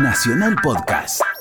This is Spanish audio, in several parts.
Nacional Podcast.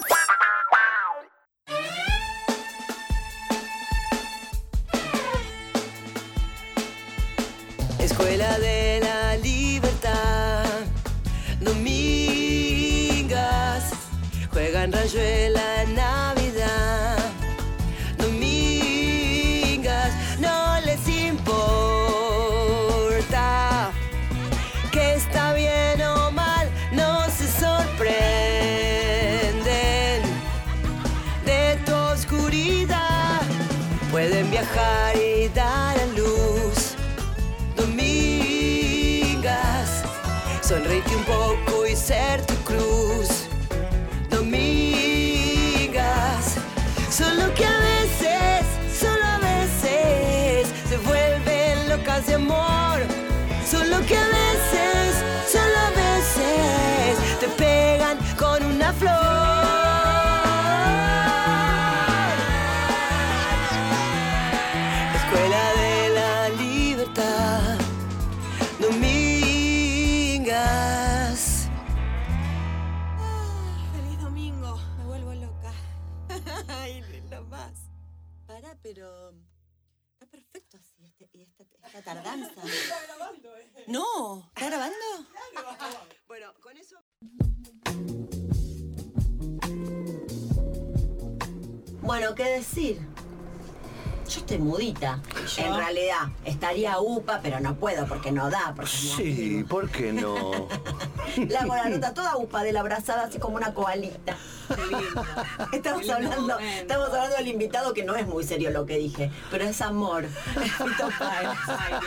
En realidad, estaría upa, pero no puedo porque no da. Porque Sí. ¿por qué no? La hago la nota toda upa de la abrazada, así como una coalita. Estamos hablando, estamos hablando del invitado que no es muy serio lo que dije, pero es amor. Ay,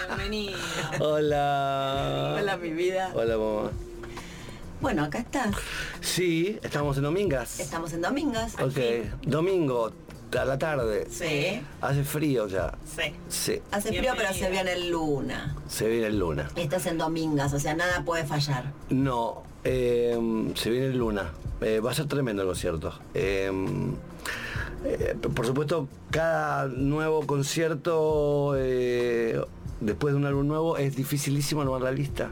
bienvenido. Hola. Hola, mi vida. Hola, mamá. Bueno, acá estás. Sí, estamos en Domingas. Estamos en Domingas. Ok, domingo, a la tarde. Sí. Hace frío ya. Sí. Sí, Hace frío, pero se viene el luna. se viene el luna. Estás en Domingas, o sea, nada puede fallar. No, eh, se viene el luna. Eh, va a ser tremendo el concierto. Eh, eh, por supuesto, cada nuevo concierto eh, después de un álbum nuevo es dificilísimo armar la lista.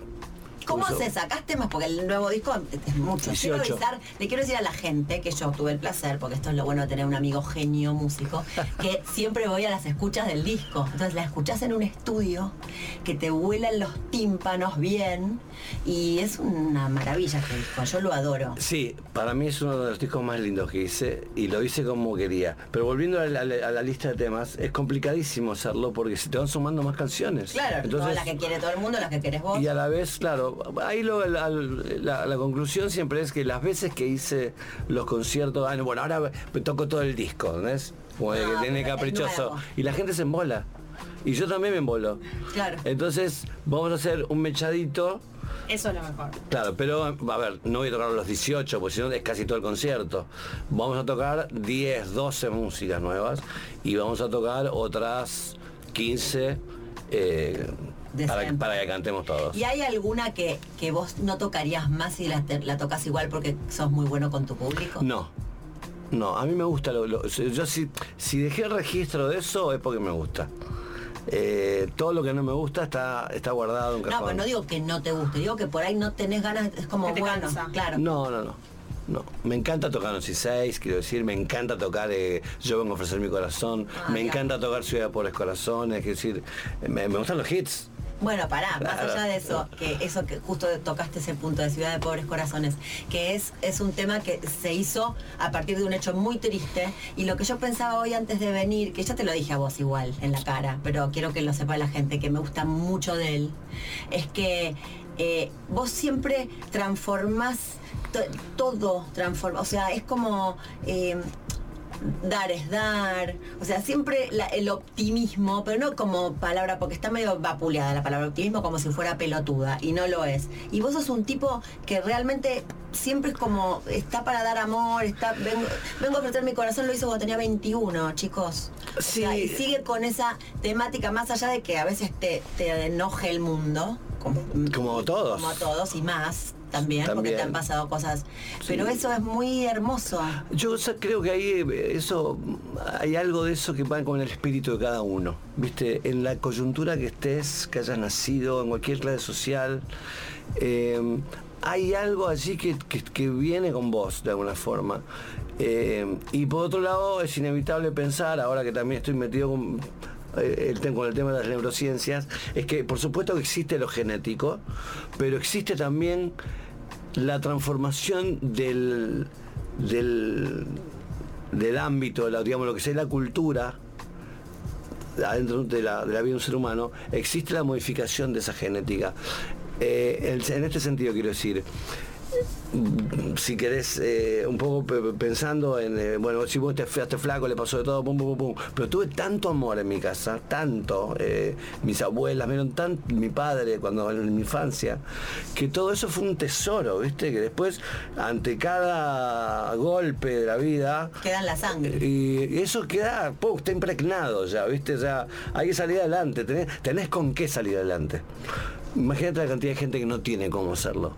¿Cómo haces? ¿Sacás temas? Porque el nuevo disco es mucho. Quiero 18. avisar, le quiero decir a la gente que yo tuve el placer, porque esto es lo bueno de tener un amigo genio músico, que siempre voy a las escuchas del disco. Entonces la escuchás en un estudio, que te vuelan los tímpanos bien, y es una maravilla este disco. Yo lo adoro. Sí, para mí es uno de los discos más lindos que hice y lo hice como quería. Pero volviendo a la, a lista de temas, es complicadísimo hacerlo porque se te van sumando más canciones. Claro, todas Entonces, las que quiere todo el mundo, las que querés vos. y a la vez, claro, ahí lo- la, la- la conclusión siempre es que las veces que hice los conciertos, ah, no, bueno, ahora toco todo el disco, ¿ves? Como de No, que tiene es caprichoso. Y la gente se embola. Y yo también me embolo. Claro. Entonces, vamos a hacer un mechadito. Eso es lo mejor. Claro, pero a ver, no voy a tocar los 18, porque si no es casi todo el concierto. Vamos a tocar 10, 12 músicas nuevas y vamos a tocar otras 15 eh, De para, siempre. para que cantemos todos. ¿Y hay alguna que, que vos no tocarías más si la, te- la tocas igual porque sos muy bueno con tu público? No. No, a mí me gusta lo, lo- yo si, si dejé el registro de eso es porque me gusta. Eh, todo lo que no me gusta está, está guardado en No, cajón. pues no digo que no te guste, digo que por ahí no tenés ganas, es como Que te bueno, cansa. claro. No, no, no. No, me encanta tocar en 6 quiero decir, me encanta tocar eh, Yo vengo a ofrecer mi corazón, Ah, me encanta tocar Ciudad de Pobres Corazones, es decir, me, me gustan los hits. Bueno, pará, más allá de eso, que eso que justo tocaste ese punto de Ciudad de Pobres Corazones, que es, es un tema que se hizo a partir de un hecho muy triste, y lo que yo pensaba hoy antes de venir, que ya te lo dije a vos igual en la cara, pero quiero que lo sepa la gente, que me gusta mucho de él, es que eh, vos siempre transformás to- todo, transforma, o sea, es como... eh, dar es dar, o sea, siempre la- el optimismo, pero no como palabra, porque está medio vapuleada la palabra optimismo como si fuera pelotuda, y no lo es. Y vos sos un tipo que realmente siempre es como, está para dar amor, está, vengo, vengo a ofrecer mi corazón, lo hizo cuando tenía 21, chicos. O sea, Sí. y sigue con esa temática, más allá de que a veces te, te enoje el mundo, como, Como todos. como a todos y más. También, porque te han pasado cosas. Pero eso es muy hermoso. Yo o sea, creo que ahí eh, eso, hay algo de eso que va con el espíritu de cada uno. Viste, en la coyuntura que estés, que hayas nacido, en cualquier clase social, eh, hay algo allí que, que- que viene con vos de alguna forma. Eh, y por otro lado es inevitable pensar, ahora que también estoy metido con, el, con el tema de las neurociencias, es que por supuesto que existe lo genético, pero existe también la transformación del, del, del ámbito, de la- digamos, lo que sea la cultura, adentro de la, vida de un ser humano, existe la modificación de esa genética. Eh, en, este sentido quiero decir, si querés, eh, un poco pe- pe- pensando en, eh, bueno, si vos te fuiste flaco, le pasó de todo, pum, pum, pum, pum. Pero tuve tanto amor en mi casa, tanto, eh, mis abuelas, vieron tanto, mi padre cuando en mi infancia, que todo eso fue un tesoro, ¿viste? Que después, ante cada golpe de la vida, Queda en la sangre. y eso queda, pum, está impregnado ya, ¿viste? Ya hay que salir adelante, tenés, tenés con qué salir adelante. Imagínate la cantidad de gente que no tiene cómo hacerlo.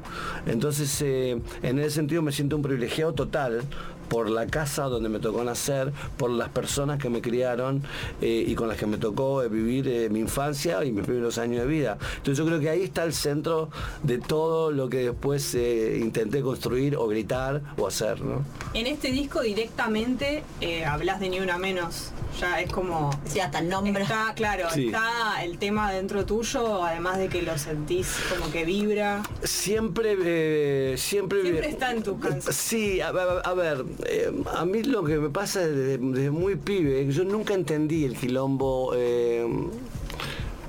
Entonces, eh, en ese sentido me siento un privilegiado total por la casa donde me tocó nacer, por las personas que me criaron eh, y con las que me tocó eh, vivir eh, mi infancia y mis primeros años de vida. Entonces yo creo que ahí está el centro de todo lo que después eh, intenté construir o gritar o hacer, ¿no? En este disco directamente eh, hablas de Ni Una Menos. Ya es como... Sí, hasta el nombre. Está, claro, Sí. está el tema dentro tuyo, además de que lo sentís como que vibra. Siempre, eh, siempre, Siempre está en tus canciones. Sí, a, a- a ver, eh, a mí lo que me pasa desde, muy pibe, yo nunca entendí el quilombo. eh,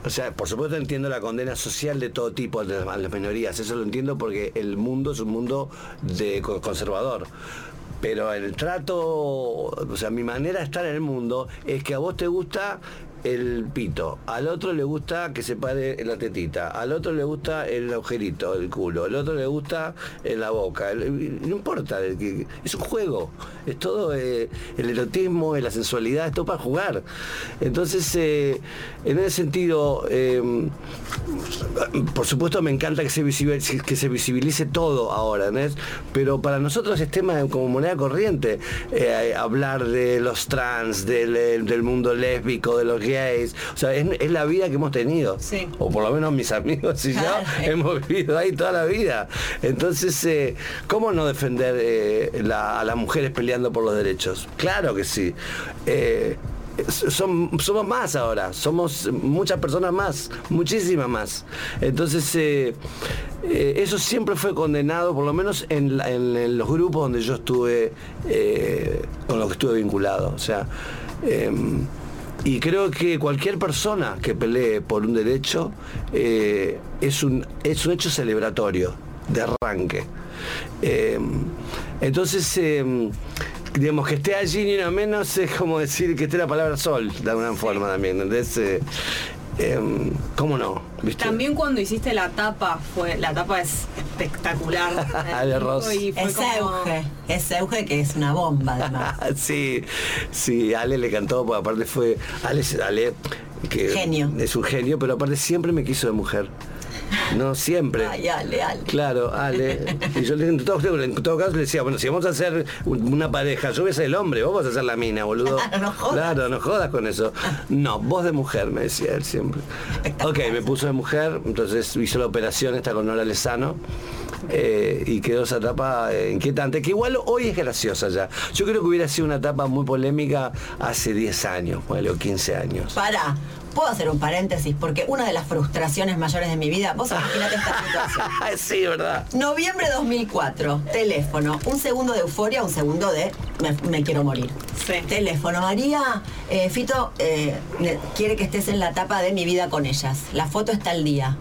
o sea, por supuesto entiendo la condena social de todo tipo a las minorías, eso lo entiendo porque el mundo es un mundo de co- conservador. Pero el trato, o sea, mi manera de estar en el mundo es que a vos te gusta el pito, al otro le gusta que se pare la tetita, al otro le gusta el agujerito, el culo, al otro le gusta eh, la boca, no importa, es un juego, es todo eh, el erotismo, la sensualidad, es todo para jugar. Entonces, eh, en ese sentido, por supuesto me encanta que se, visibilice, que se visibilice todo ahora, pero para nosotros es tema como moneda corriente hablar de los trans, del, del mundo lésbico, de los o sea, es, es la vida que hemos tenido, Sí. o por lo menos mis amigos y yo hemos vivido ahí toda la vida. Entonces, eh, ¿cómo no defender eh, la- a las mujeres peleando por los derechos? Claro que sí. Eh, son- somos más ahora, somos muchas personas más, muchísimas más. Entonces, eh, eh, eso siempre fue condenado, por lo menos en, la- en- en los grupos donde yo estuve, eh, con los que estuve vinculado. O sea, em, y creo que cualquier persona que pelee por un derecho eh, es, un, es un hecho celebratorio, de arranque. Eh, entonces, eh, digamos que esté allí ni una menos es como decir que esté la palabra sol, de alguna forma también. Entonces, ¿cómo no? ¿Viste? También cuando hiciste la tapa, fue la tapa es espectacular. De Ross. Es como- Euge. Es Euge que es una bomba además. sí, sí, Ale le cantó, porque aparte fue. Ale, Ale que Genio. es un genio, pero aparte siempre me quiso de mujer. No, siempre. Ay, Ale, Ale. Claro, Ale. Y yo le- en todo, en todo caso le decía, bueno, si vamos a hacer un- una pareja, yo voy a ser el hombre, vos vas a ser la mina, boludo. Claro, no jodas. Claro, no jodas con eso. No, vos de mujer, me decía él siempre. Ok, me puso de mujer, entonces hizo la operación esta con Nora Lezano. eh, y quedó esa etapa eh, inquietante, que igual hoy es graciosa ya. Yo creo que hubiera sido una etapa muy polémica hace 10 años, ponele, o 15 años. Para, puedo hacer un paréntesis, porque una de las frustraciones mayores de mi vida, vos imaginate esta situación. sí, ¿verdad? Noviembre 2004, teléfono, un segundo de euforia, un segundo de me, me quiero morir. Sí. Teléfono, María, eh, Fito eh, quiere que estés en la etapa de mi vida con ellas. La foto está al día.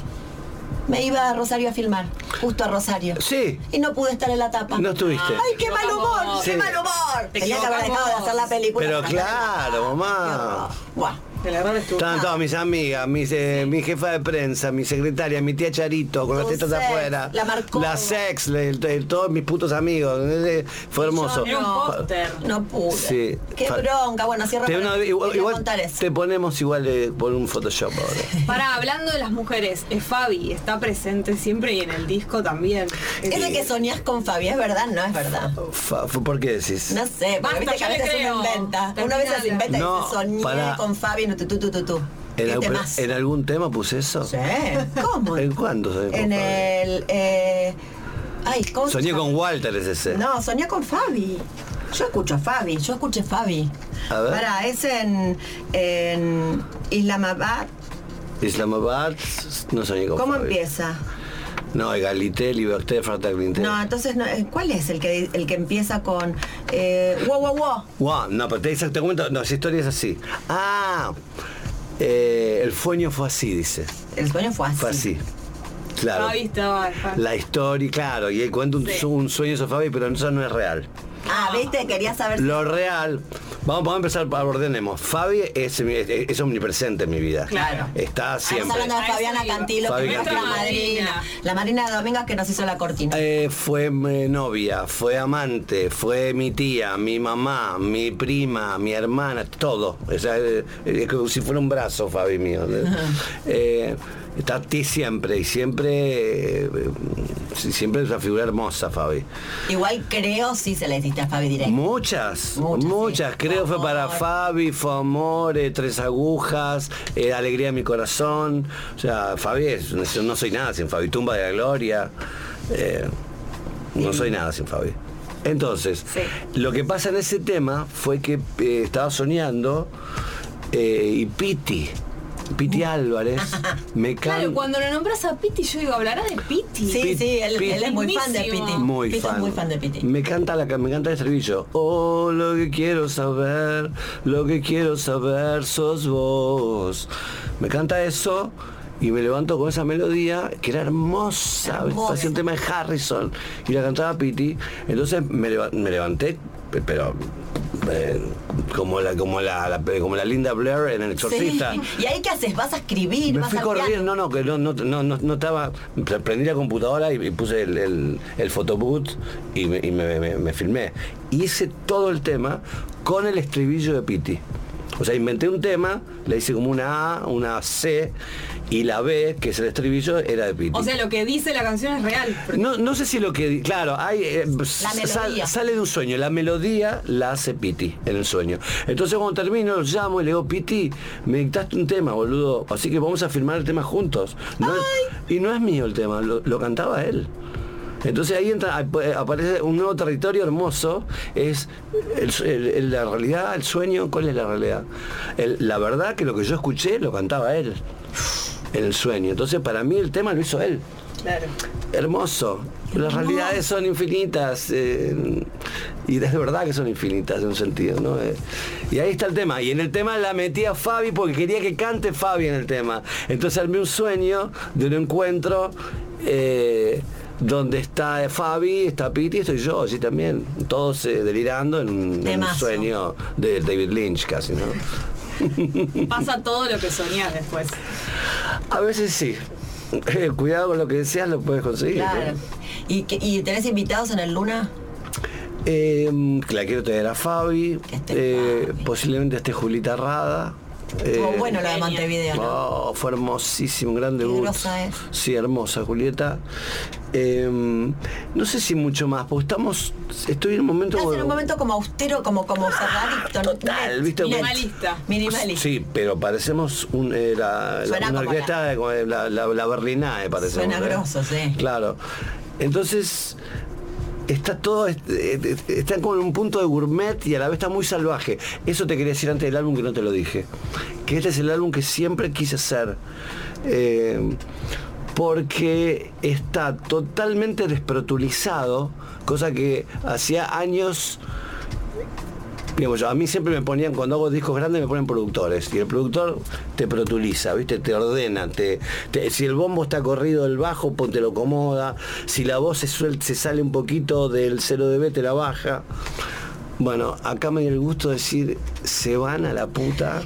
Me iba a Rosario a filmar, justo a Rosario. Sí. Y no pude estar en la etapa. No estuviste. ¡Ay, qué mal humor! Sí. ¡Qué mal humor! Te Tenía que haber dejado de hacer la película. Pero claro, mamá. Buah. El error. Estaban todas mis amigas, mis, eh, mi jefa de prensa, mi secretaria, mi tía Charito, con las tetas sex, afuera. la marcó. La sex, le- el- todos mis putos amigos. eh, Fue hermoso. Era un póster. No pude. Sí. Qué Fa- bronca. Bueno, cierro Te, para- no, igual quería igual contar eso. te ponemos igual eh, por un Photoshop ahora. Para, hablando de las mujeres, eh, Fabi está presente siempre y en el disco también. Eso que soñás con Fabi, ¿es verdad? No es verdad. Fa- ¿Por qué decís? No sé, porque Basta, viste que a le veces uno inventa. Una vez se Terminala. inventa y No, dice soñé pará. con Fabi, no, tú, tú, tú, tú, tú. ¿En, ¿Qué algún- temas? en algún tema puse eso? Sí. ¿Cómo? ¿En cuándo? En el... Eh, Ay, ¿cómo Soñé con Walter es ese. No, soñé con Fabi. Yo escucho a Fabi, yo escuché Fabi. A ver. Para, es en, en Islamabad. Islamabad, no soñé con ¿Cómo Fabi. empieza? No, Egalité, Liberté, Fraternité. No, entonces, no, eh, ¿cuál es el que, el que empieza con eh, wow, wow, wow? Wow, no, pero te, te cuento, no, esa historia es así. Ah, eh, el sueño fue así, dice. El sueño fue así. Fue así. Claro. Fabi estaba. La historia, claro, y él cuenta un, Sí. un sueño de Fabi, pero eso no es real. Ah, viste, quería saber si- Lo real, vamos, vamos a empezar, ordenemos. Fabi es, es, es omnipresente en mi vida. Claro. Está Estamos siempre. hablando de Fabiana. Cantilo, Fabi que es la madrina. La madrina de Domingos que nos hizo la cortina. Eh, fue eh, novia, fue amante, fue mi tía, mi mamá, mi prima, mi hermana, todo. O sea, eh, es como si fuera un brazo, Fabi mío. Eh, está a ti siempre y siempre, eh, siempre es una figura hermosa, Fabi. Igual creo sí se le hiciste a Fabi directo. Muchas, Muchas, muchas, sí. creo fue para. Fabi, fue amor, eh, tres agujas, eh, alegría de mi corazón. O sea, Fabi es, no soy nada sin Fabi, tumba de la gloria. eh, no soy nada sin Fabi. Entonces, Sí. lo que pasa en ese tema fue que estaba soñando y Piti, Piti Álvarez, me Claro, canta. cuando lo nombras a Piti, yo digo, hablará de Piti. Sí, Pit- sí, él, Pit- él es muy fan de. Piti. Muy fan. es muy fan de Piti. Me canta la me encanta el estribillo. Oh, lo que quiero saber, lo que quiero saber sos vos. Me canta eso y me levanto con esa melodía que era hermosa. Hermosa. Parecía un tema de Harrison y la cantaba Piti. Entonces me, leva- me levanté, pero eh, como la como la, la- como la Linda Blair en el exorcista. Sí. ¿Y ahí qué haces? ¿Vas a escribir? Me ¿Vas fui corriendo, no, no, que no, no, no, no, estaba. pre- Prendí la computadora y, y puse el, el, el photoboot y, me, y me, me- me filmé. Hice todo el tema con el estribillo de Piti. O sea, inventé un tema, le hice como una A, una C y la B, que es el estribillo, era de Piti. O sea, lo que dice la canción es real. No, no sé si lo que. Claro, hay. eh, sal- sale de un sueño. La melodía la hace Piti en el sueño. Entonces, cuando termino, lo llamo y le digo, Piti, me dictaste un tema, boludo. Así que vamos a firmar el tema juntos. No es- y no es mío el tema, lo, lo cantaba él. Entonces ahí entra, ap- aparece un nuevo territorio hermoso, es el el- la realidad, el sueño, ¿cuál es la realidad? El- la verdad que lo que yo escuché lo cantaba él el sueño. Entonces para mí el tema lo hizo él. Claro. Hermoso. Las realidades son infinitas. eh, y es de verdad que son infinitas en un sentido, ¿no? Eh, y ahí está el tema. Y en el tema la metí a Fabi porque quería que cante Fabi en el tema. Entonces armé un sueño de un encuentro eh, donde está Fabi, está Piti estoy yo allí también. Todos delirando en un, en un Temazo. sueño de David Lynch casi, ¿no? Pasa todo lo que soñás después. A veces sí. Eh, cuidado con lo que deseas, lo puedes conseguir. ¿no? Claro. ¿Y, ¿Y tenés invitados en el Luna? Eh, que la quiero traer a Fabi, esté eh, Fabi. posiblemente esté Julita Rada. Eh, Estuvo bueno lo de. Montevideo, ¿no? oh, fue hermosísimo, un gran debut. es. Sí, hermosa Julieta. Eh, no sé si mucho más, porque estamos, estoy en un momento... Estás en un momento como austero, como, como cerradito. Total, net, ¿viste? Minimalista. Minimalista. Sí, pero parecemos un, eh, la, la- una como orquesta de- como de la, la, la Berlinae, parecemos. Suena ¿eh? grosso, sí. Claro. Entonces, está todo, eh, está como en un punto de gourmet y a la vez está muy salvaje. Eso te quería decir antes del álbum que no te lo dije. Que este es el álbum que siempre quise hacer. Eh, porque está totalmente desprotulizado, cosa que hacía años Yo, a mí siempre me ponían, cuando hago discos grandes me ponen productores. Y el productor te protuliza, ¿viste? Te ordena. Te, te- si el bombo está corrido del bajo, te lo acomoda. Si la voz se, suel- se sale un poquito del 0 dB, te la baja. Bueno, acá me dio el gusto de decir, se van a la puta.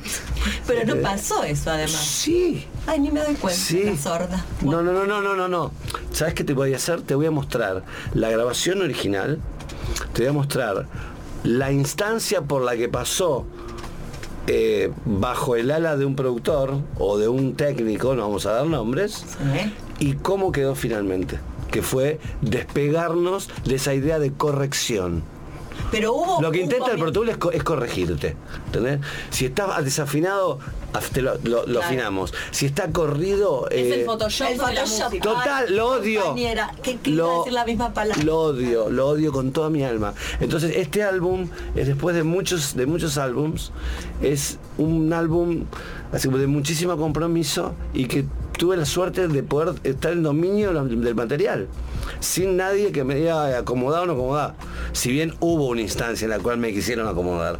Pero no Eh, pasó eso además. Sí, Ay, ni me doy cuenta. Sí. la sorda. No, no, no, no, no, no, no. ¿Sabes qué te voy a hacer? Te voy a mostrar la grabación original. Te voy a mostrar la instancia por la que pasó eh, bajo el ala de un productor o de un técnico, no vamos a dar nombres, Sí. y cómo quedó finalmente. Que fue despegarnos de esa idea de corrección. Pero hubo. Lo que intenta el Pro Tool es, co- es corregirte. ¿Entendés? Si está desafinado, af- te lo, lo- lo Claro. afinamos. Si está corrido. Es el eh, Photoshop, El de la Photoshop. música. Total, lo odio. compañera, que- que iba a decir la misma palabra. Lo odio, lo odio con toda mi alma. Entonces, este álbum, es después de muchos, de muchos álbums, es un álbum así de muchísimo compromiso y que tuve la suerte de poder estar en dominio del material. Sin nadie que me diga acomodado o no acomodado. Si bien hubo una instancia en la cual me quisieron acomodar,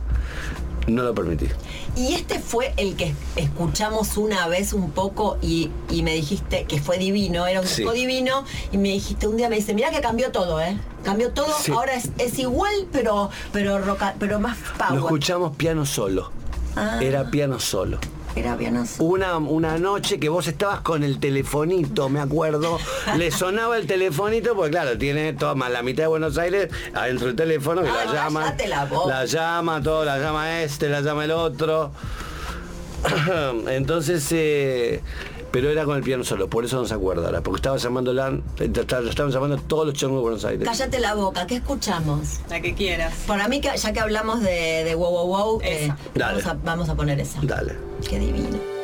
no lo permití. Y este fue el que escuchamos una vez un poco y, y me dijiste que fue divino, era un Sí. disco divino, y me dijiste un día, me dice, mira que cambió todo, ¿eh? Cambió todo, Sí. ahora es, es igual, pero, pero, roca- pero más Lo power. escuchamos piano solo. Ah. Era piano solo. Una, una noche que vos estabas con el telefonito, me acuerdo, le sonaba el telefonito, porque claro, tiene toda más la mitad de Buenos Aires adentro del teléfono, que Ah, la llama. La llama, todo, la llama este, la llama el otro. Entonces, eh, pero era con el piano solo, por eso no se acuerda ahora, porque estaba llamando la, estaban llamando todos los chongos de Buenos Aires. Cállate la boca, ¿qué escuchamos? La que quieras. Para mí, que ya que hablamos de, de wow wow wow, eh, vamos, a, vamos a poner esa. Dale. Qué divino.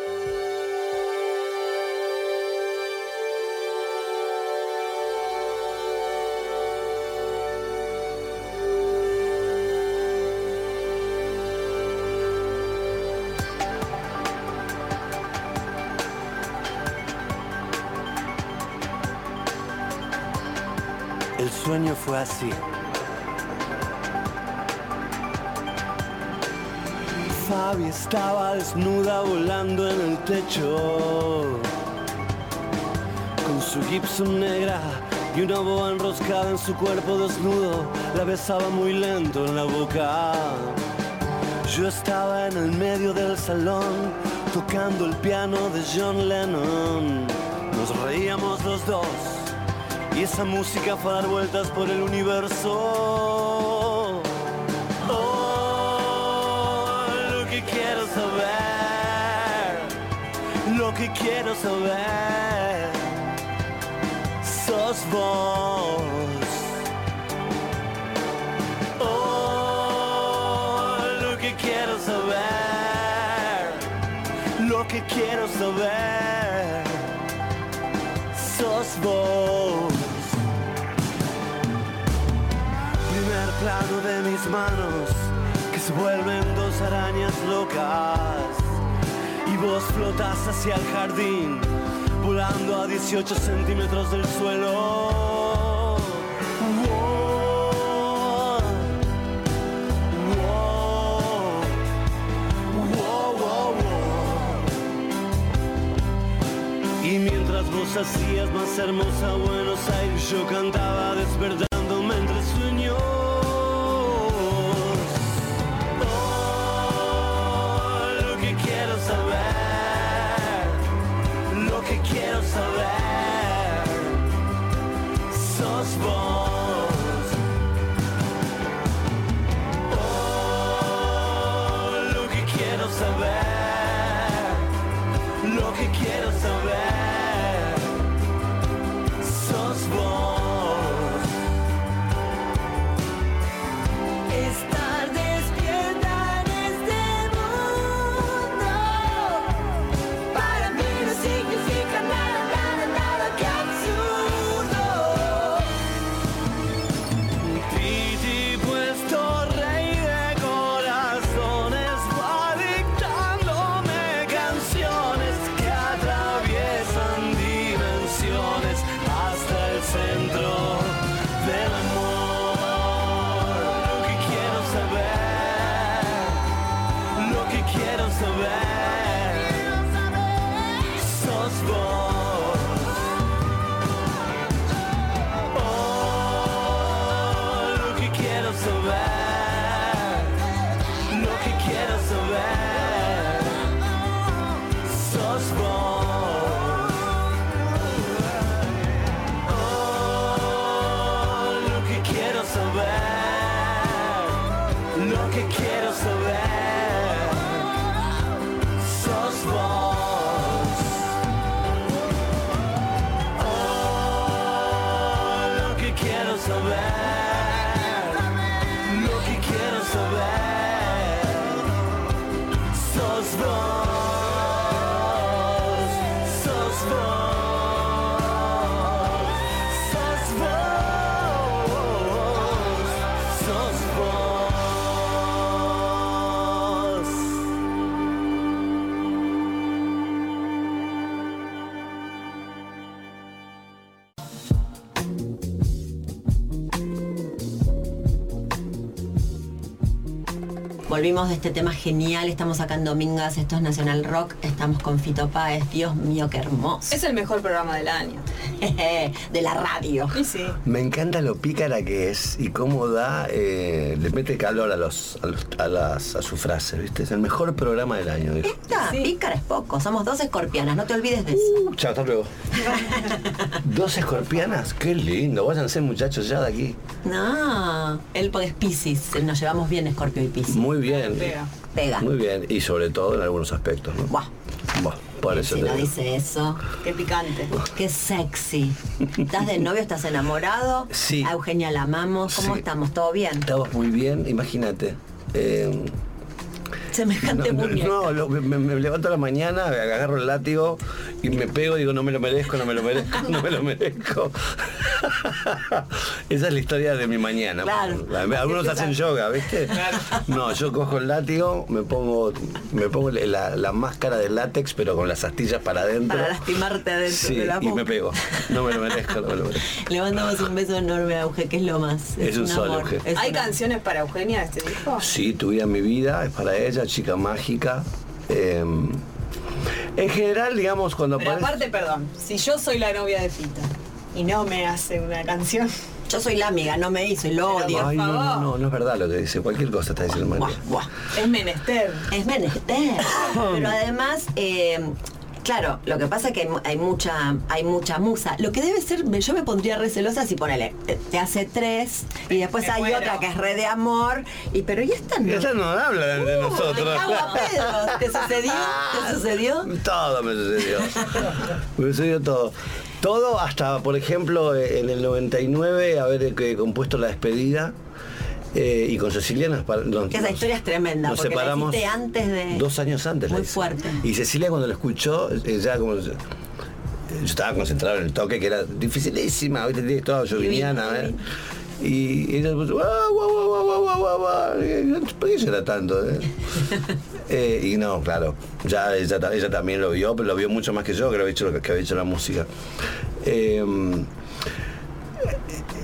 Fue así. Fabi estaba desnuda volando en el techo. Con su Gibson negra y una boa enroscada en su cuerpo desnudo, la besaba muy lento en la boca. Yo estaba en el medio del salón, tocando el piano de John Lennon. Nos reíamos los dos. Y esa música fue dar vueltas por el universo. Oh, lo que quiero saber, lo que quiero saber, sos vos. Oh, lo que quiero saber, lo que quiero saber sos vos. Plano de mis manos que se vuelven dos arañas locas. Y vos flotas hacia el jardín, volando a 18 centímetros del suelo. Y mientras vos hacías más hermosa Buenos Aires, yo cantaba despertándome volvimos de este tema genial, estamos acá en Domingas, esto es Nacional Rock, estamos con Fito Páez, Dios mío, qué hermoso. Es el mejor programa del año. de la radio. Sí. Me encanta lo pícara que es y cómo da, eh, le mete calor a los, a, los- a las a sus frases, ¿viste? Es el mejor programa del año. dijo. Esta, Sí. pícara es poco, somos dos escorpianas, no te olvides de eso. Uh, chao, hasta luego. Dos escorpianas, qué lindo. Váyanse muchachos ya de aquí. No, él porque es Piscis, nos llevamos bien Escorpio y Piscis. Muy bien. Pega. Pega. Muy bien. Y sobre todo en algunos aspectos, ¿no? Buah, Buah, por eso si te no dice eso, Qué picante. qué sexy. ¿Estás de novio? ¿Estás enamorado? Sí. A Eugenia la amamos. ¿Cómo Sí. estamos? ¿Todo bien? Estamos muy bien, imagínate. Eh, Semejante no, muñeca. no, lo- me, me levanto a la mañana, agarro el látigo y me pego y digo, no me lo merezco, no me lo merezco, no me lo merezco. Esa es la historia de mi mañana. Claro. Algunos hacen yoga, ¿viste? No, yo cojo el látigo, me pongo, me pongo la, la máscara de látex, pero con las astillas para adentro. Para lastimarte adentro Sí, de la y boca. me pego. No me lo merezco, no me lo merezco. Le mandamos un beso enorme a Euge, que es lo más. Es un sol, amor. Euge. Es ¿Hay una- canciones para Eugenia este disco? Sí, tu vida, mi vida, es para ella, chica mágica. Eh, en general, digamos, cuando Pero aparece- aparte, perdón, si yo soy la novia de Fito y no me hace una canción, Yo soy la amiga, no me hizo y lo Pero odio. Ay, no, no, no, no es verdad lo que dice. Cualquier cosa está diciendo Buah, es menester. Es menester. Pero además, eh, claro, lo que pasa es que hay mu- hay mucha, hay mucha musa. Lo que debe ser, yo me pondría recelosa si ponele, te hace tres y después Me hay muero. otra que es re de amor. Y pero y esta no. Ella no habla de, de Uh, nosotros. me cago a pedos. ¿Te sucedió? ¿Te sucedió? Todo me sucedió. me sucedió todo. Todo hasta, por ejemplo, en el 99 haber eh, compuesto La Despedida. Eh, y con Cecilia nos, nos- Esa historia es tremenda, nos la separamos hiciste antes de- dos años antes. la Muy fuerte. Y Cecilia cuando lo escuchó, eh, ya como... Yo estaba concentrado en el toque, que era dificilísima, ¿viste? Tiene Toda joviniana, ¿eh? Y ella puso, guau, guau, guau, guau, guau, guau. ¿por qué llora tanto? eh? Eh, y no, claro, ya ella, ella también lo vio, pero lo vio mucho más que yo, que lo había hecho, que había hecho la música. Eh,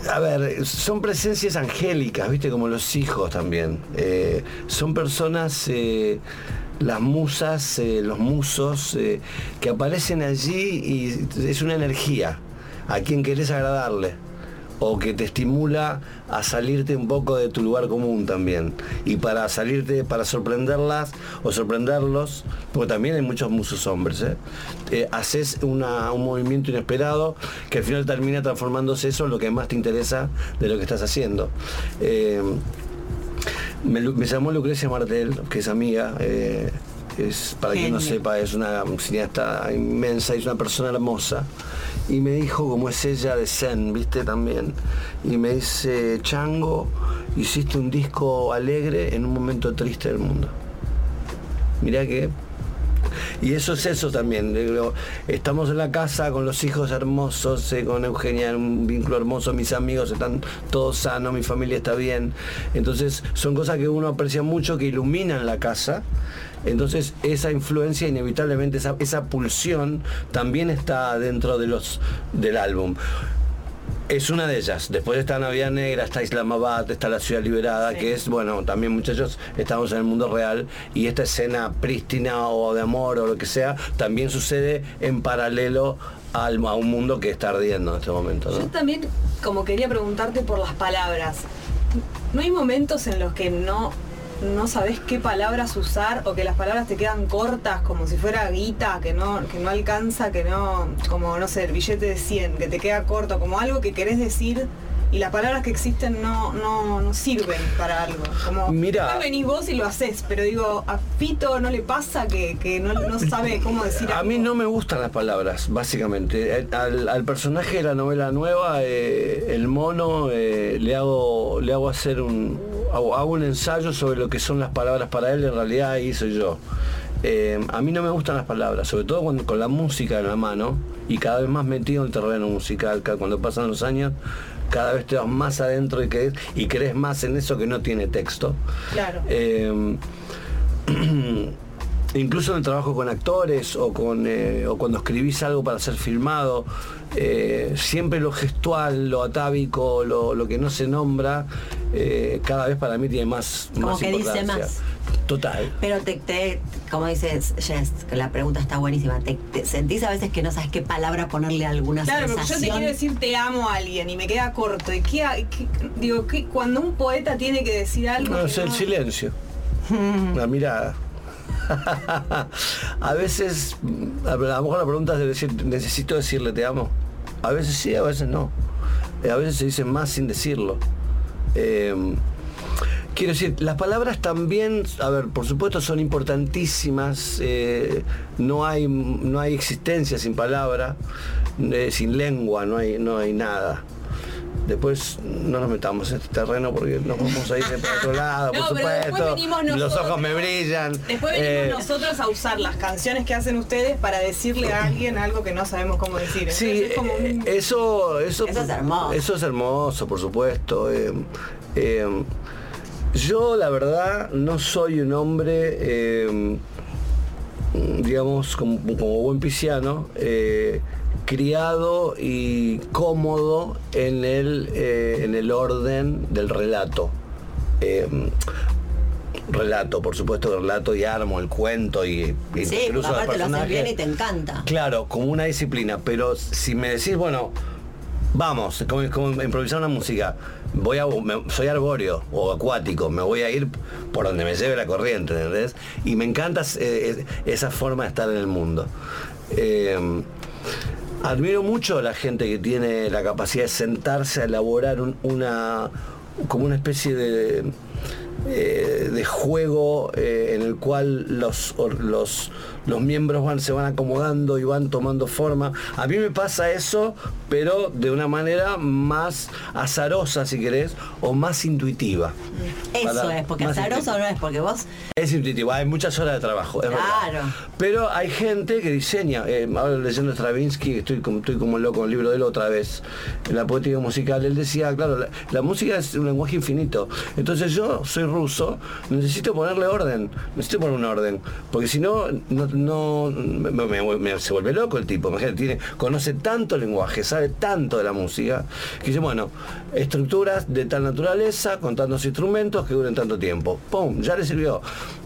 a ver, son presencias angélicas, viste, como los hijos también. Eh, son personas, eh, las musas, eh, los musos, que aparecen allí y es una energía a quien querés agradarle o que te estimula a salirte un poco de tu lugar común también. Y para salirte, para sorprenderlas o sorprenderlos, porque también hay muchos musos hombres, ¿eh? Eh, haces una- un movimiento inesperado que al final termina transformándose eso en lo que más te interesa de lo que estás haciendo. Eh, me, llamó Lucrecia Martel, que es amiga. eh, es, para quien no sepa, es una cineasta inmensa, es una persona hermosa. Y me dijo, como es ella de Zen, ¿viste? También. Y me dice, Chango, hiciste un disco alegre en un momento triste del mundo. Mirá que y eso es eso también. Estamos en la casa con los hijos hermosos, eh, con Eugenia, un vínculo hermoso, mis amigos están todos sanos, mi familia está bien. Entonces son cosas que uno aprecia mucho, que iluminan la casa. Entonces esa influencia inevitablemente, esa, esa pulsión también está dentro de los del álbum. Es una de ellas. Después está Navidad Negra, está Islamabad, está la ciudad liberada, que es, bueno, también muchachos, estamos en el mundo real y esta escena prístina o de amor o lo que sea, también sucede en paralelo al, a un mundo que está ardiendo en este momento. Yo también como quería preguntarte por las palabras. ¿No hay momentos en los que no, no sabes qué palabras usar o que las palabras te quedan cortas como si fuera guita, que no, que no alcanza, que no, como no sé, el billete de 100, que te queda corto, como algo que querés decir y las palabras que existen no, no, no sirven para algo? Como Mira. venís vos y lo haces, pero digo, a Fito no le pasa que, que no, no sabe cómo decir A algo? mí no me gustan las palabras, básicamente. Eh, Al, al personaje de la novela nueva, eh, el mono, eh, le hago le hago hacer un hago, hago un ensayo sobre lo que son las palabras para él. En realidad ahí soy yo. Eh, a mí no me gustan las palabras, sobre todo cuando, con la música en la mano y cada vez más metido en el terreno musical. Ca- Cuando pasan los años, cada vez te vas más adentro y crees, y crees más en eso que no tiene texto. Claro. Eh, incluso en el trabajo con actores o, con, eh, o cuando escribís algo para ser filmado, eh, siempre lo gestual, lo atávico, lo, lo que no se nombra, eh, cada vez para mí tiene más, Como más que dice más. Total. Pero te, te- como dices Jess, que la pregunta está buenísima, te, te sentís a veces que no sabes qué palabra ponerle a alguna Claro, porque yo te sensación. quiero decir te amo a alguien y me queda corto. ¿Y qué, qué- digo, qué- cuando un poeta tiene que decir algo. No, es el no- silencio. La mirada. a veces, a lo mejor la pregunta es de decir, necesito decirle te amo. A veces sí, a veces no. Eh, A veces se dice más sin decirlo. Eh, quiero decir, las palabras también, a ver, por supuesto son importantísimas. eh, no, hay, no hay existencia sin palabra, eh, sin lengua, no hay, no hay nada. Después no nos metamos en este terreno porque nos vamos a ir de por otro lado, No, por supuesto. venimos Los nosotros. ojos me brillan. Después venimos Eh, nosotros a usar las canciones que hacen ustedes para decirle a alguien algo que no sabemos cómo decir. Entonces Sí, es como un- eh, eso, eso, Eso es hermoso. Eso es hermoso, por supuesto. eh, eh, yo, la verdad, no soy un hombre, eh, digamos, como, como buen pisciano, eh, criado y cómodo en el, eh, en el orden del relato. Eh, relato, por supuesto, relato y armo el cuento y, y Sí, incluso aparte lo haces bien y te encanta. Claro, como una disciplina, pero si me decís, bueno, vamos, como, como improvisar una música, voy a, me- soy arbóreo o acuático, me voy a ir por donde me lleve la corriente, ¿entendés? Y me encanta eh, esa forma de estar en el mundo. Eh, admiro mucho a la gente que tiene la capacidad de sentarse a elaborar un- una como una especie de eh, de juego eh, en el cual los, los, los miembros van, se van acomodando y van tomando forma. A mí me pasa eso, pero de una manera más azarosa, si querés, o más intuitiva. Eso Para- es, porque azaroso no es, porque vos Es intuitivo, hay muchas horas de trabajo, es Claro. verdad. Pero hay gente que diseña, eh, ahora leyendo Stravinsky, estoy como, estoy como loco con el libro de él otra vez, en la poética musical, él decía, claro, la, la música es un lenguaje infinito. Entonces yo soy ruso, necesito ponerle orden, necesito poner un orden, porque si no, no, no- me- me- me- se vuelve loco el tipo, imagínate, tiene, conoce tanto lenguaje, sabe tanto de la música, que dice, bueno, estructuras de tal naturaleza, con tantos instrumentos que duren tanto tiempo. ¡Pum! Ya le sirvió.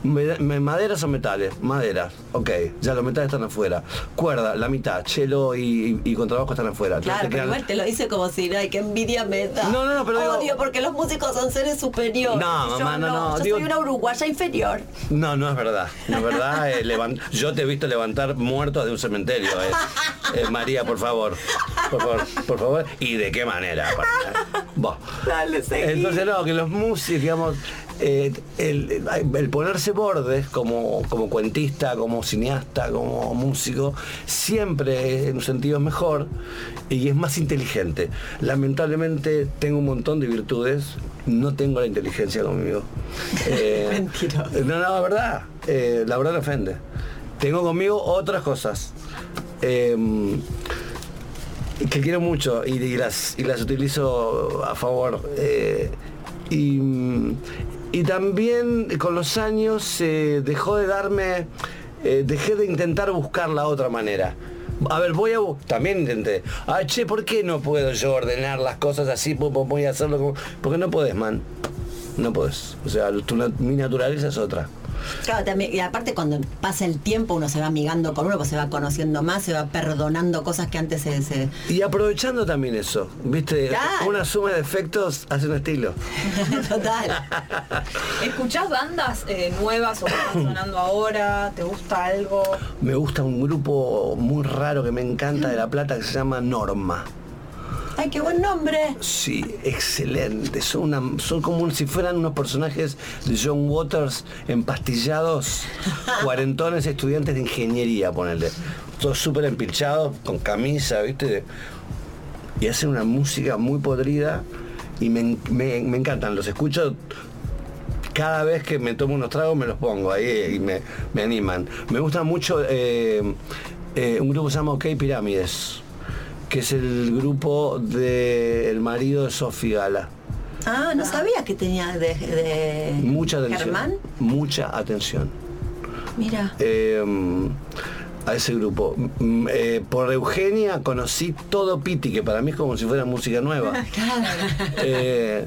Maderas o metales, maderas, ok, ya los metales están afuera. Cuerda, la mitad, cello y, y, y contrabajo están afuera. Claro, pero igual te lo dice como si, ay, qué envidia meta. No, no, no, pero digo- Odio, porque los músicos son seres superiores. No, Yo mamá, no, no, Yo digo- soy una uruguaya inferior. No, no es verdad. No es verdad. eh, levan- Yo te he visto levantar muertos de un cementerio. eh. Eh, María, por favor. Por favor, por favor. ¿Y de qué manera? Buah. Dale. Entonces, no, que los músicos, digamos, eh, el, el ponerse bordes como, como cuentista, como cineasta, como músico, siempre en un sentido es mejor y es más inteligente. Lamentablemente tengo un montón de virtudes, no tengo la inteligencia conmigo. Eh, Mentiroso. No, no, la verdad, eh, la verdad me ofende. Tengo conmigo otras cosas. em, que quiero mucho y, las, y las utilizo a favor. eh, y, y también con los años eh, dejó de darme, eh, dejé de intentar buscar la otra manera. A ver, voy a... También intenté. Ah, che, ¿por qué no puedo yo ordenar las cosas así? Voy a hacerlo como... Porque no podés, man. No podés. O sea, mi naturaleza es otra. Claro, también, y aparte cuando pasa el tiempo uno se va amigando con uno, pues se va conociendo más, se va perdonando cosas que antes se... se- Y aprovechando también eso, ¿viste? Claro. Una suma de efectos hace un estilo. Total. ¿Escuchás bandas eh, nuevas o que están sonando ahora? ¿Te gusta algo? Me gusta un grupo muy raro que me encanta de La Plata que se llama Norma. Ay, qué buen nombre. Sí, excelente. Son, una- son como si fueran unos personajes de John Waters empastillados, cuarentones estudiantes de ingeniería, ponerle. Todos súper empilchados, con camisa, ¿viste? Y hacen una música muy podrida y me, en- me- me encantan. Los escucho cada vez que me tomo unos tragos me los pongo ahí y me, me animan. Me gusta mucho eh, eh, un grupo que se llama OK Pirámides, que es el grupo del marido de Sofía Gala. Ah, no sabía que tenía de, de Mucha atención. Germán. Mucha atención. Mira. Eh, a ese grupo. Mm, eh, por Eugenia conocí todo Piti, que para mí es como si fuera música nueva. Eh,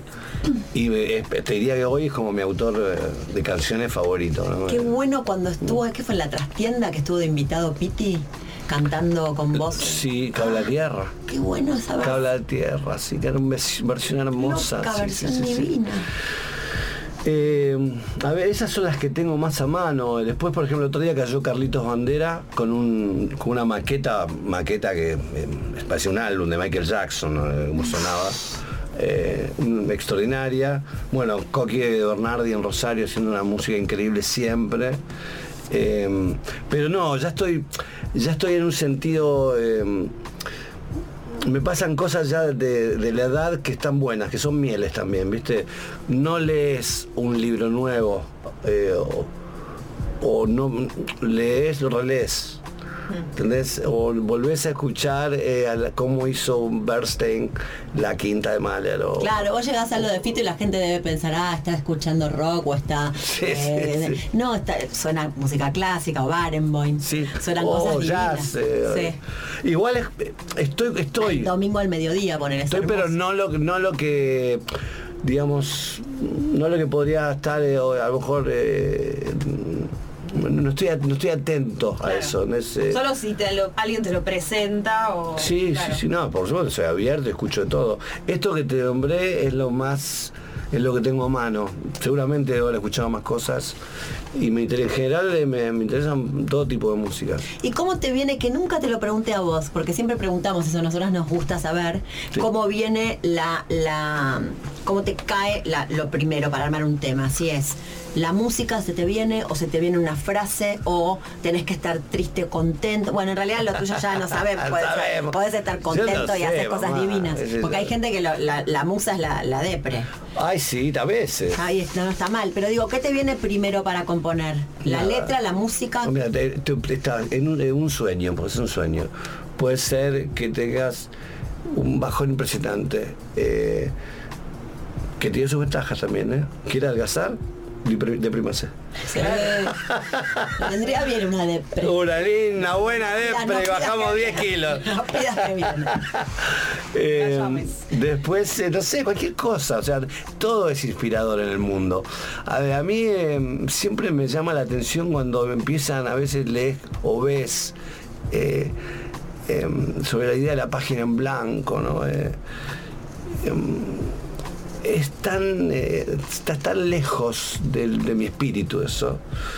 y te diría que hoy es como mi autor de canciones favorito. ¿no? Qué bueno cuando estuvo, ¿qué fue en la trastienda que estuvo de invitado Piti? Cantando con voz. Sí, Cabla Tierra. Qué bueno esa. Cabla Tierra, sí, que era una versión hermosa. Loca, sí, versión sí, sí, divina. Eh, a ver, esas son las que tengo más a mano. Después, por ejemplo, el otro día cayó Carlitos Bandera con, un, con una maqueta, maqueta que eh, parecía un álbum de Michael Jackson. Eh, como sonaba. Eh, extraordinaria. Bueno, Coqui de Bernardi en Rosario haciendo una música increíble siempre. Eh, pero no, ya estoy, ya estoy en un sentido. eh, me pasan cosas ya de, de la edad que están buenas, que son mieles también, ¿viste? No lees un libro nuevo eh, o, o no lees, lo relees. ¿Entendés? O volvés a escuchar eh, a la- cómo hizo Bernstein la quinta de Mahler. O, Claro, vos llegás a lo de Fito y la gente debe pensar, ah, está escuchando rock o está. Sí, eh, sí, sí. No, está, suena música clásica o Barenboim. Sí. Suenan o cosas jazz. eh, Igual es- estoy, estoy. Domingo al mediodía poner Estoy, pero no lo, no lo que, digamos, no lo que podría estar, eh, a lo mejor, eh, no, estoy, no estoy atento a eso. no es, eh, Solo si te lo- alguien te lo presenta o. Sí, claro. sí, sí, no, por supuesto, soy abierto, escucho de todo. Esto que te nombré es lo más, es lo que tengo a mano. Seguramente debo haber escuchado más cosas y me inter- en general eh, me, me interesan todo tipo de música. ¿Y cómo te viene, que nunca te lo pregunté a vos, porque siempre preguntamos eso, a nosotras nos gusta saber Sí. cómo viene la, la, cómo te cae la- lo primero para armar un tema, si es la música se te viene o se te viene una frase o tenés que estar triste, contento. Bueno, en realidad lo tuyo ya no sabemos, podés, estar contento y sé, hacer cosas divinas, porque hay gente que lo- la, la musa es la, la depre. Ay, sí, a veces. Ahí está, no está mal, pero digo, ¿qué te viene primero para componer? ¿La letra, la música? No, Mira, te- te- está en un, en un sueño, porque es un sueño. Puede ser que tengas un bajón impresionante, eh, que tiene sus ventajas también, ¿eh? ¿Quiere adelgazar? Depri- Deprímase. Sí. Tendría bien una depre. Una linda, buena depre y bajamos que 10 viene. kilos. No pidas que viene. Eh, después, eh, no sé, cualquier cosa, o sea, todo es inspirador en el mundo. A, ver, a mí eh, siempre me llama la atención cuando empiezan, a veces lees o ves eh, em, sobre la idea de la página en blanco, ¿no? Es tan, eh, está tan lejos de, mi espíritu eso,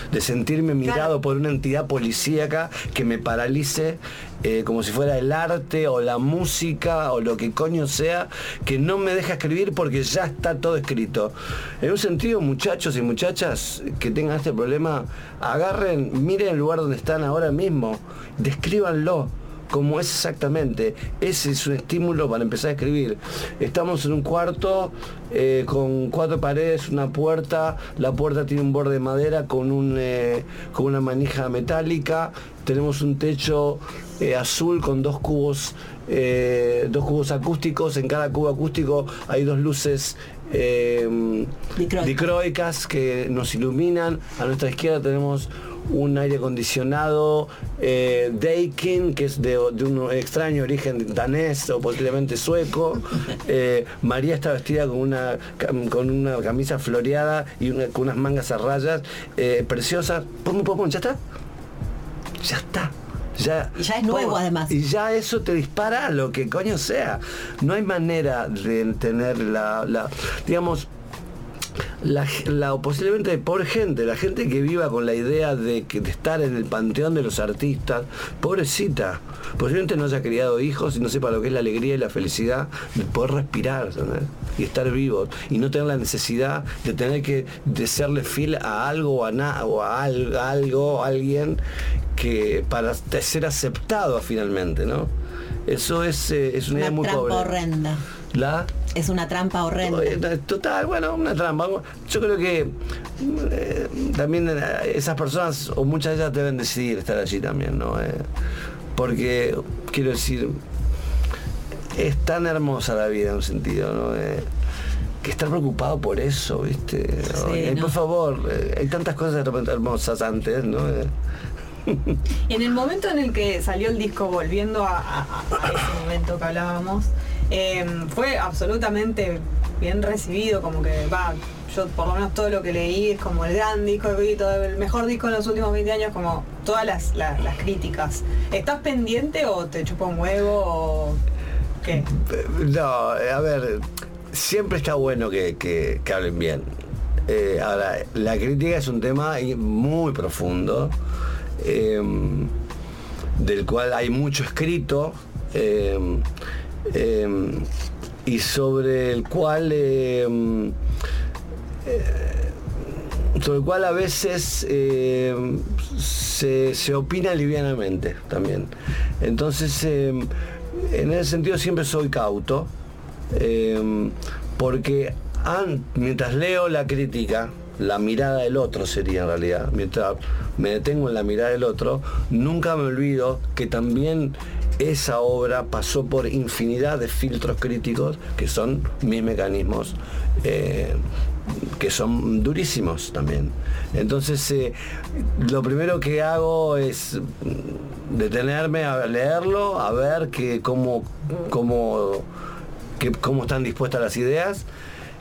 de sentirme mirado por una entidad policíaca que me paralice eh, como si fuera el arte o la música o lo que coño sea, que no me deja escribir porque ya está todo escrito. En un sentido, muchachos y muchachas que tengan este problema, agarren, miren el lugar donde están ahora mismo, descríbanlo como es exactamente. Ese es un estímulo para empezar a escribir. Estamos en un cuarto eh, con cuatro paredes, una puerta, la puerta tiene un borde de madera con, un, eh, con una manija metálica, tenemos un techo eh, azul con dos cubos, dos cubos acústicos, en cada cubo acústico hay dos luces eh, dicroicas que nos iluminan. A nuestra izquierda tenemos un aire acondicionado eh, Daikin, que es de, de un extraño origen danés o posiblemente sueco. Eh, María está vestida con una, con una camisa floreada y una- con unas mangas a rayas eh, preciosas. Pum, pum, pum, ¿Ya está? Ya está. Ya, Y ya es nuevo, además. Y ya eso te dispara a lo que coño sea. No hay manera de tener la, la digamos, la, la- posiblemente pobre gente, la gente que viva con la idea de, que, de estar en el panteón de los artistas, pobrecita, posiblemente no haya criado hijos y no sepa lo que es la alegría y la felicidad de poder respirar ¿sabes? y estar vivos y no tener la necesidad de tener que de serle fiel a algo o a, na- o a al- a algo, a alguien que para ser aceptado finalmente, ¿no? Eso es, eh, es una, Una idea muy pobre. horrenda. La Es una trampa horrenda. Total, bueno, una trampa. Yo creo que eh, también eh, esas personas, o muchas de ellas deben decidir estar allí también, ¿no? Eh, porque, quiero decir, es tan hermosa la vida en un sentido, ¿no? Eh, que estar preocupado por eso, ¿viste? Sí, Ay, ¿no? Por favor, eh, hay tantas cosas de repente hermosas antes, ¿no? Eh, En el momento en el que salió el disco, volviendo a, a- a ese momento que hablábamos, eh, fue absolutamente bien recibido, como que va, yo por lo menos todo lo que leí es como el gran disco de el mejor disco en los últimos 20 años, como todas las, la- las críticas. ¿Estás pendiente o te chupa un huevo o qué? No, a ver, siempre está bueno que, que- hablen bien. Eh, ahora, la crítica es un tema muy profundo, eh, del cual hay mucho escrito eh, eh, y sobre el cual eh, sobre el cual a veces eh, se, se opina livianamente también. Entonces, en ese sentido siempre soy cauto, porque mientras leo la crítica, la mirada del otro sería en realidad, mientras me detengo en la mirada del otro, nunca me olvido que también esa obra pasó por infinidad de filtros críticos que son mis mecanismos eh, que son durísimos también. Entonces, eh, lo primero que hago es detenerme a leerlo, a ver que cómo, cómo, que- cómo están dispuestas las ideas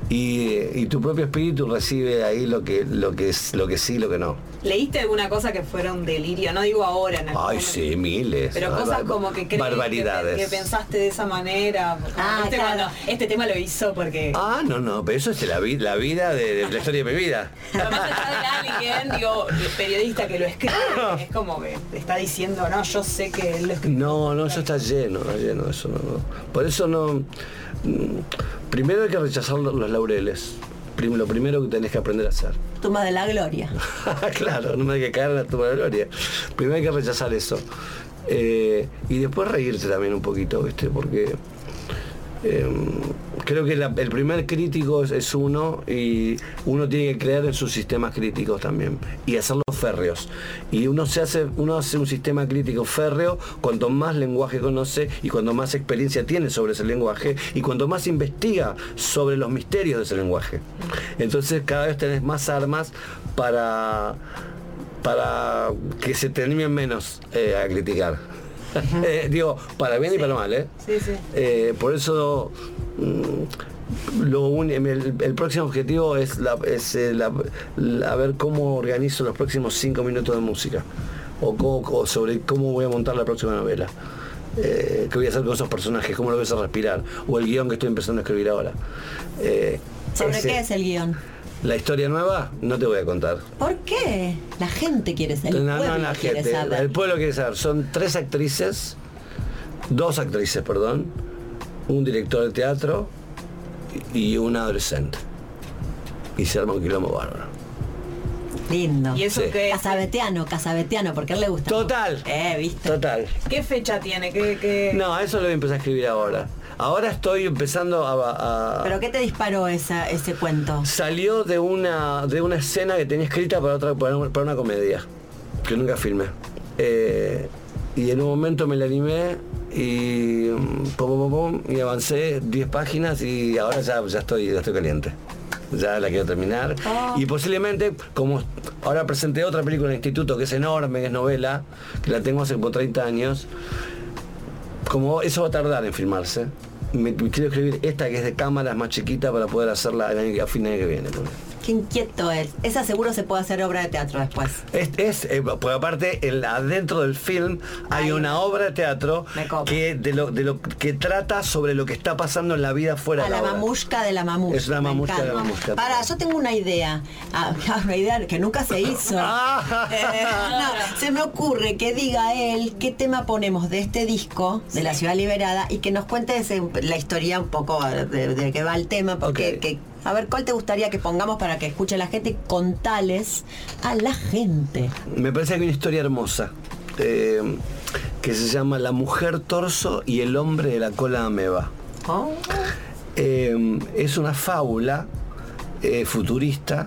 y, y tu propio espíritu recibe ahí lo que, lo que es, lo que sí, y lo que no. ¿Leíste alguna cosa que fuera un delirio? No digo ahora, en Ay, momento. sí, miles. Pero cosas bar- como que crees barbaridades. Que, que pensaste de esa manera. Ah, ¿viste claro. cuando este tema lo hizo porque. Ah, no, no, pero eso es la, vi- la vida de, de la historia de mi vida. Pero más allá de alguien, digo, el periodista que lo escribe, es como que está diciendo, no, yo sé que él lo escribió. No, no, eso está lleno, está lleno de eso. No, no. Por eso no. Primero hay que rechazar lo- los laureles. Lo primero que tenés que aprender a hacer. Toma de la gloria. claro, no me hay que caer en la tumba de gloria. Primero hay que rechazar eso. Eh, y después reírse también un poquito, ¿viste? Porque eh, creo que el primer crítico es, uno y uno tiene que creer en sus sistemas críticos también y hacerlos férreos. Y uno se hace, uno hace un sistema crítico férreo cuanto más lenguaje conoce y cuanto más experiencia tiene sobre ese lenguaje y cuanto más investiga sobre los misterios de ese lenguaje. Entonces cada vez tenés más armas para para que se te animen menos eh, a criticar. Eh, digo, para bien y para mal, ¿eh? Sí, sí. Eh, por eso mm, lo un- el, el próximo objetivo es, la, es eh, la- la- a ver cómo organizo los próximos cinco minutos de música o, cómo- o sobre cómo voy a montar la próxima novela. Eh, qué voy a hacer con esos personajes, cómo lo voy a hacer respirar, o el guion que estoy empezando a escribir ahora. Eh, ¿Sobre ese- qué es el guion? La historia nueva no te voy a contar. ¿Por qué? La gente quiere saber. El No, no, pueblo la quiere gente, saber. el pueblo quiere saber. Son tres actrices, dos actrices, perdón, un director de teatro y un adolescente. Y se arma un quilombo bárbaro. Lindo. Y eso Sí. que Casabetiano, casabetiano, porque a él le gusta. Total. Eh, ¿viste? Total. ¿Qué fecha tiene? ¿Qué, qué... No, eso lo voy a empezar a escribir ahora. Ahora estoy empezando a... a- ¿Pero qué te disparó esa, ese cuento? Salió de una, de una escena que tenía escrita para, otra, para, una, para una comedia, que nunca filmé. Eh, y en un momento me la animé y, mm, pum, pum, pum, y avancé 10 páginas y ahora ya, ya, estoy, ya estoy caliente. Ya la quiero terminar. Y posiblemente, como ahora presenté otra película en el instituto que es enorme, que es novela, que la tengo hace como 30 años, como eso va a tardar en filmarse, me, quiero escribir esta que es de cámaras más chiquita para poder hacerla a fin de año que viene. Qué inquieto es. Esa seguro se puede hacer obra de teatro después. Es, es, eh, porque aparte en la- adentro del film hay Ay, una obra de teatro que de lo, de lo que trata sobre lo que está pasando en la vida fuera de la la obra. mamushka de la mamushka. Es una mamushka de la mamushka. Para, yo tengo una idea. Ah, una idea que nunca se hizo. Ah. Eh, no, se me ocurre que diga él qué tema ponemos de este disco, de La Ciudad Liberada, y que nos cuente ese- la historia un poco de, de qué va el tema, porque que- a ver, ¿cuál te gustaría que pongamos para que escuche la gente y contales a la gente? Me parece que hay una historia hermosa eh, que se llama La mujer torso y el hombre de la cola ameba. Oh, Eh, es una fábula eh, futurista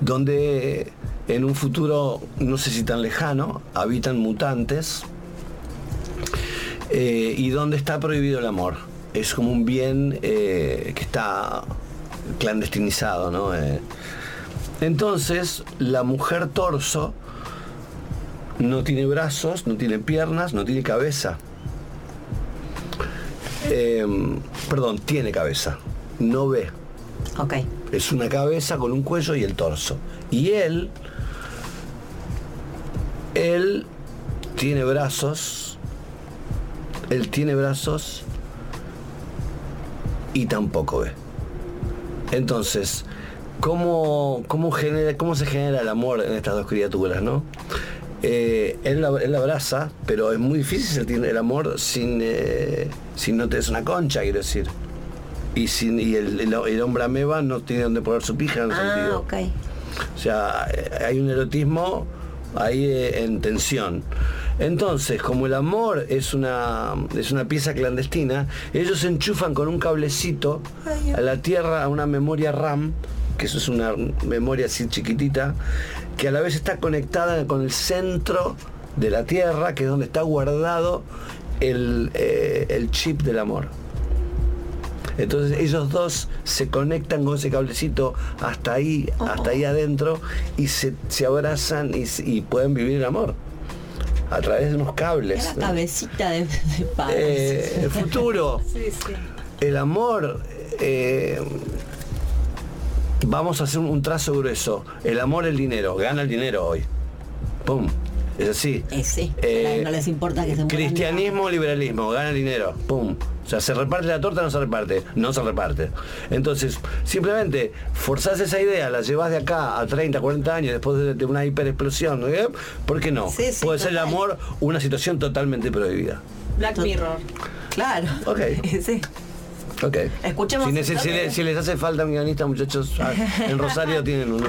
donde en un futuro, no sé si tan lejano, habitan mutantes y donde está prohibido el amor. Es como un bien eh, que está clandestinizado, ¿no? Eh, Entonces, la mujer torso no tiene brazos, no tiene piernas, no tiene cabeza. Eh, perdón, tiene cabeza, no ve. Ok. Es una cabeza con un cuello y el torso. Y él, él tiene brazos, él tiene brazos y tampoco ve. Entonces, ¿cómo, cómo, genera, cómo se genera el amor en estas dos criaturas, no? Eh, él, la, él la abraza, pero es muy difícil sentir el amor sin, eh, si no te es una concha, quiero decir. Y, sin, y el, el- el hombre ameba no tiene donde poner su pija en el Ah, sentido. O sea, eh, hay un erotismo ahí eh, en tensión. Entonces, como el amor es una, es una pieza clandestina, ellos se enchufan con un cablecito a la tierra, a una memoria RAM, que eso es una memoria así chiquitita, que a la vez está conectada con el centro de la tierra, que es donde está guardado el, eh, el chip del amor. Entonces ellos dos se conectan con ese cablecito hasta ahí, hasta ahí adentro y se, se abrazan y pueden vivir el amor a través de unos cables. Es la cabecita de, de padres. Eh, el futuro, Sí, sí. el amor, eh, vamos a hacer un trazo grueso. El amor, el dinero, gana el dinero hoy. ¡Pum! Es así. Eh, sí, Eh, no les importa que se mueran. Cristianismo, liberalismo, gana el dinero. ¡Pum! O sea, se reparte la torta, no se reparte. No se reparte. Entonces, simplemente forzás esa idea, la llevas de acá a 30, 40 años después de, de una hiperexplosión. ¿eh? ¿Por qué no? Sí, sí, Puede ser el amor una situación totalmente prohibida. Black Mirror. Claro. Ok. Sí. Ok. Escuchemos Si, neces- esto si les hace falta un guionista, muchachos, ah, en Rosario tienen uno.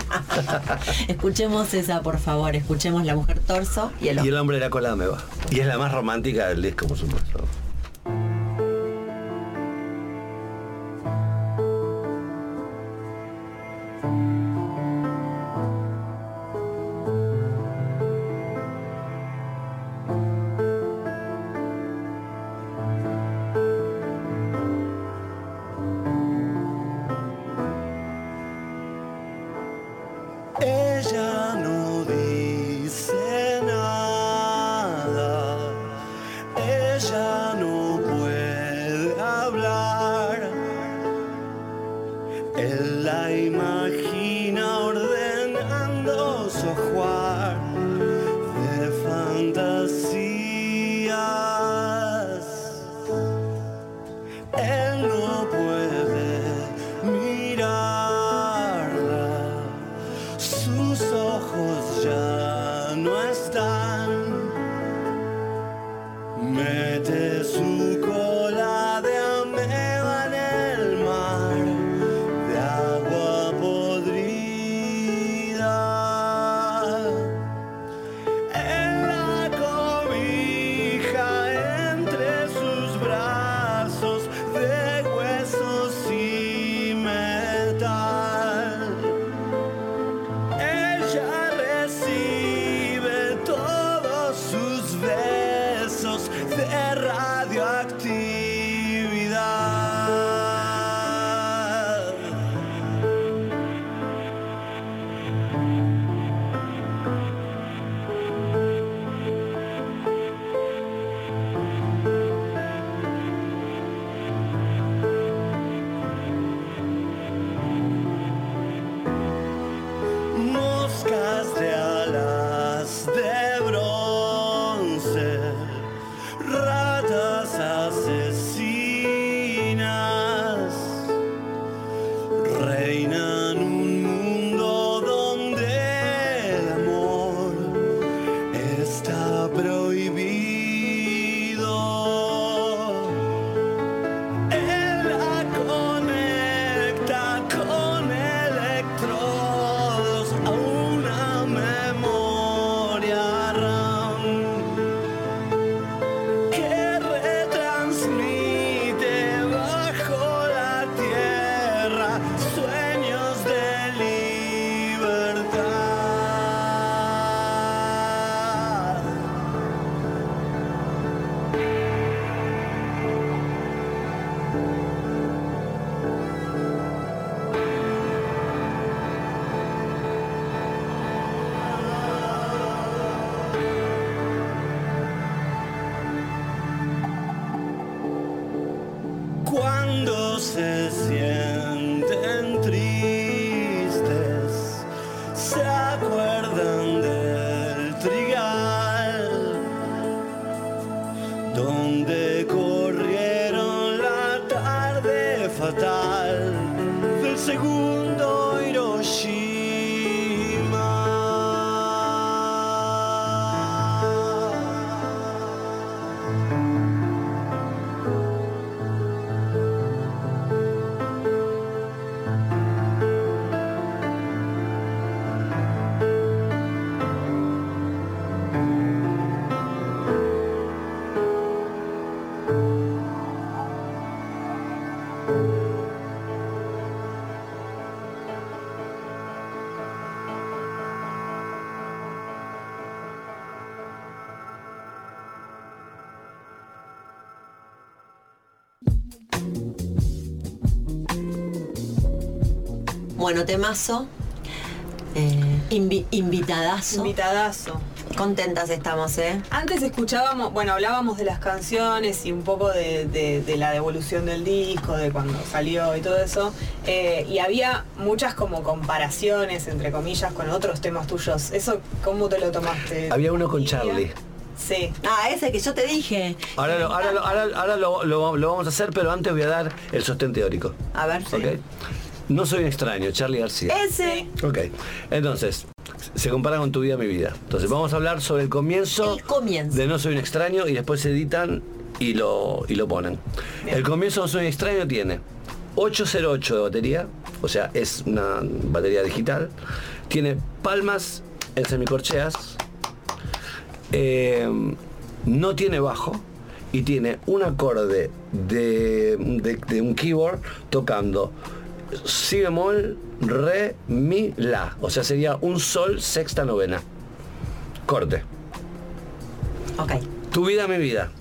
Escuchemos esa, por favor. Escuchemos La Mujer Torso y el Y hombre. el hombre de la cola me va. Y es la más romántica del disco, por supuesto. Bueno, temazo. Eh, invi- invitadazo. Invitadazo. Contentas estamos, ¿eh? Antes escuchábamos, bueno, hablábamos de las canciones y un poco de, de- de la devolución del disco, de cuando salió y todo eso. eh, y había muchas como comparaciones, entre comillas, con otros temas tuyos. ¿Eso cómo te lo tomaste? Había uno con. Charlie. Sí. Ah, ese que yo te dije. Ahora, lo, ahora, lo- ahora, ahora lo, lo- lo vamos a hacer, pero antes voy a dar el sostén teórico. A ver. ¿Ok? No soy un extraño, Charlie García. Ese. Ok, entonces, se compara con tu vida, mi vida. Entonces, vamos a hablar sobre el comienzo, El comienzo. de No Soy un extraño y después se editan y lo, y lo ponen. Bien. El comienzo de No Soy un extraño tiene 808 de batería, o sea, es una batería digital. Tiene palmas en semicorcheas. eh, no tiene bajo y tiene un acorde de, de- de un keyboard tocando si bemol, re, mi, la. O sea, sería un sol sexta novena. Corte. Ok. Tu vida, mi vida.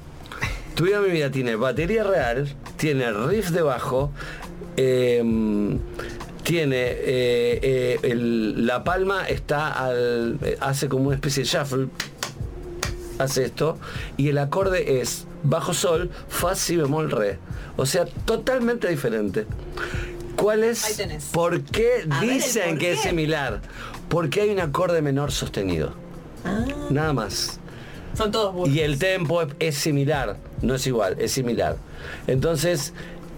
Tu vida, mi vida tiene batería real, tiene riff de bajo, em, tiene eh, eh, el- la palma está al eh, hace como una especie de shuffle, hace esto y el acorde es bajo sol, fa, si bemol, re. O sea, totalmente diferente. ¿Cuál es? Ahí tenés. ¿Por qué A ver el dicen por que es similar? Porque hay un acorde menor sostenido. Ah, Nada más. Son todos burros. Y el tempo es, es similar, no es igual, es similar. Entonces,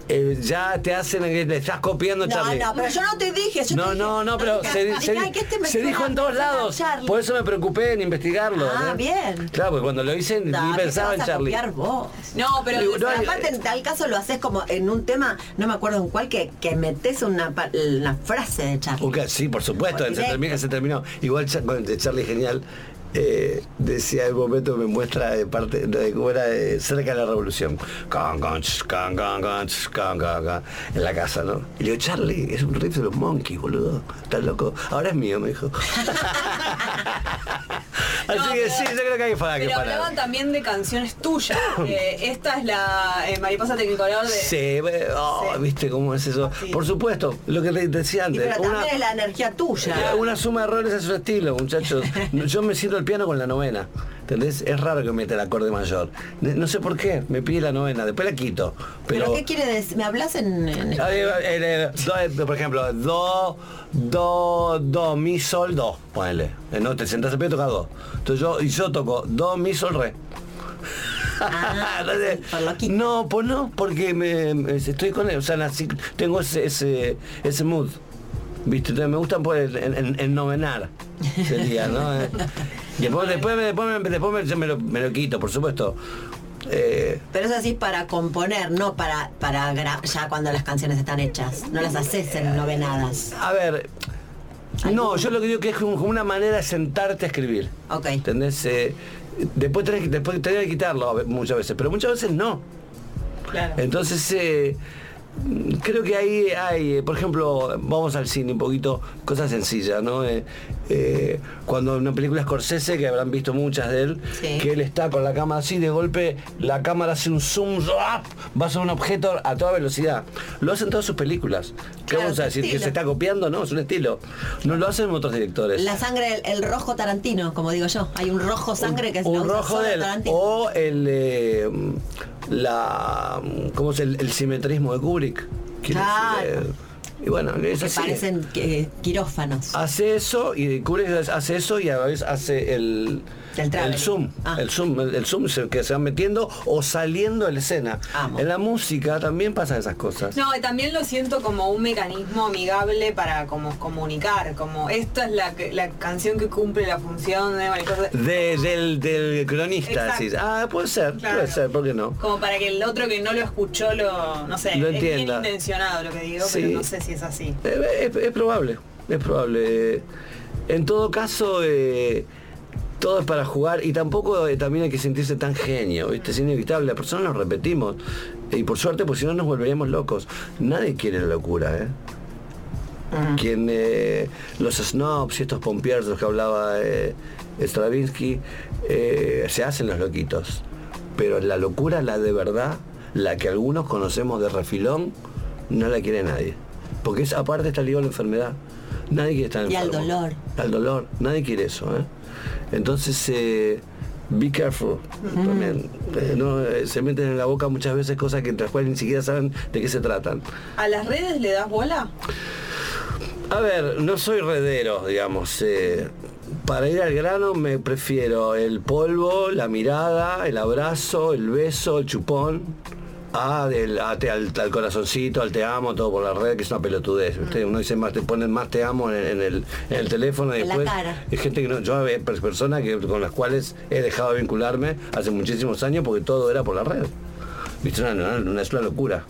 eh, ya te hacen que te estás copiando no, Charlie. no, pero yo no te dije. yo No, te dije- no, no, pero dije, se, ay, este se dijo en todos lados. Charlie. Por eso me preocupé en investigarlo. Ah, ¿eh? bien. Claro, porque cuando lo hice No, ni ¿qué te pensaba en Charlie. copiar vos? No, pero no, aparte en tal caso lo haces como en un tema, no me acuerdo en cuál, que, que metes una, una frase de Charlie. Ok, sí, por supuesto, se, termina, se terminó. Igual con- de Charlie Genial eh, decía en un momento me muestra de parte de cómo era eh, cerca de la revolución. En la casa, ¿no? Y le digo, Charlie, es un riff de los monkeys, boludo. Estás loco. Ahora es mío, me dijo. Así No, que pero- sí, yo creo que hay para que Pero parar. hablaban también de canciones tuyas. Eh, esta es la eh, Mariposa Tecnicolor de... Sí, eh, oh, Sí. ¿viste cómo es eso? Sí. Por supuesto, lo que te decía Y antes. pero una- también es la energía tuya. Una suma de errores es su estilo, muchachos. Yo me siento el piano con la novena. ¿Entendés? Es raro que meta el acorde mayor. No sé por qué, me pide la novena, después la quito. ¿Pero, Pero, qué quiere decir? ¿Me hablas en...? en- Ah, eh, eh, do, eh, por ejemplo, do, do, do, mi, sol, do, ponele. No, te sentás el pie y tocas do. Entonces yo, y yo toco do, mi, sol, re. Ah, Entonces, no, pues no, porque me, me- estoy con él, o sea, nací- tengo ese, ese, ese mood. ¿Viste? Entonces me gustan el, en, en- en novenar, sería, ¿no? Eh, después, después, me- después, me, después me, yo me lo, me lo quito, por supuesto. Eh, Pero es así para componer, no para, para ya cuando las canciones están hechas. No las haces en novenadas. a ver, no, yo lo que digo que es como una manera de sentarte a escribir. Ok. ¿Entendés? Eh, después tenés, que- después tenés que quitarlo muchas veces, pero muchas veces no. Claro. Entonces, eh, creo que ahí hay, eh, por ejemplo, vamos al cine un poquito, cosas sencillas, ¿no? Eh, eh, cuando en una película Scorsese, que habrán visto muchas de él, Sí. que él está con la cámara así, de golpe la cámara hace un zoom, ¡zap! va sobre un objeto a toda velocidad. Lo hacen todas sus películas. ¿Qué Claro, vamos a decir? ¿Que se está copiando? No, es un estilo. No lo hacen otros directores. La sangre, el, el rojo tarantino, como digo yo. Hay un rojo sangre que es un rojo solo de él Tarantino. o el eh, la cómo es el, el simetrismo de Kubrick Claro. decir, eh, y bueno es que así parecen eh, quirófanos. hace eso y Kubrick hace eso y a veces hace el El zoom Ah. el zoom el, el zoom que se van metiendo o saliendo de la escena Amo. en la música también pasan esas cosas No, también lo siento como un mecanismo amigable para como comunicar, como esta es la, la canción que cumple la función de Mariposa. De- del, del cronista decís. ah puede ser Claro. puede ser ¿por qué no? Como para que el otro que no lo escuchó lo, no sé, Lo es bien intencionado lo que digo, Sí. pero no sé si es así. Eh, Es, es probable, es probable. En todo caso, eh, todo es para jugar y tampoco eh, también hay que sentirse tan genio, ¿viste? Es inevitable, las personas nos repetimos. Y por suerte, pues si no nos volveríamos locos. Nadie quiere la locura, ¿eh? Quien, eh, los snobs y estos pompiers de los que hablaba eh, Stravinsky, se hacen los loquitos. Pero la locura, la de verdad, la que algunos conocemos de refilón, no la quiere nadie. Porque es, aparte está ligado a la enfermedad. Nadie quiere estar Y al enfermo. dolor. Al dolor. Nadie quiere eso. ¿eh? Entonces, eh, be careful. También. Eh, no, eh, se meten en la boca muchas veces cosas que entre las cuales ni siquiera saben de qué se tratan. ¿A las redes le das bola? A ver, no soy redero, digamos. para ir al grano me prefiero el polvo, la mirada, el abrazo, el beso, el chupón, a del, a te- al, al corazoncito, al te amo, todo por la red, que es una pelotudez. ¿viste? Uno dice más, te ponen más te amo en, en el, en el teléfono y En la después cara. hay gente que no, yo pers- personas que, con las cuales he dejado de vincularme hace muchísimos años porque todo era por la red. ¿Viste? Una, una- una- es una locura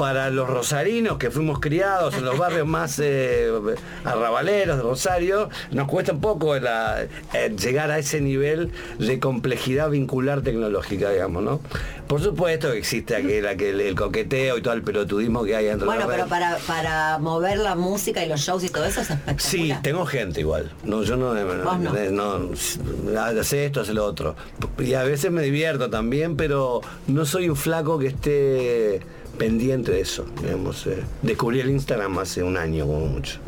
para los rosarinos que fuimos criados en los barrios más eh, arrabaleros de Rosario, nos cuesta un poco la- eh, llegar a ese nivel de complejidad vincular tecnológica, digamos, ¿no? Por supuesto que existe aquel, aquel- el coqueteo y todo el pelotudismo que hay dentro Bueno, pero para, para mover la música y los shows y todo eso es espectacular. Sí, tengo gente igual. No, yo no, Vos no. no, hace esto, hace lo otro. Y a veces me divierto también, pero no soy un flaco que esté pendiente de eso. Digamos, eh. Descubrí el Instagram hace un año como mucho.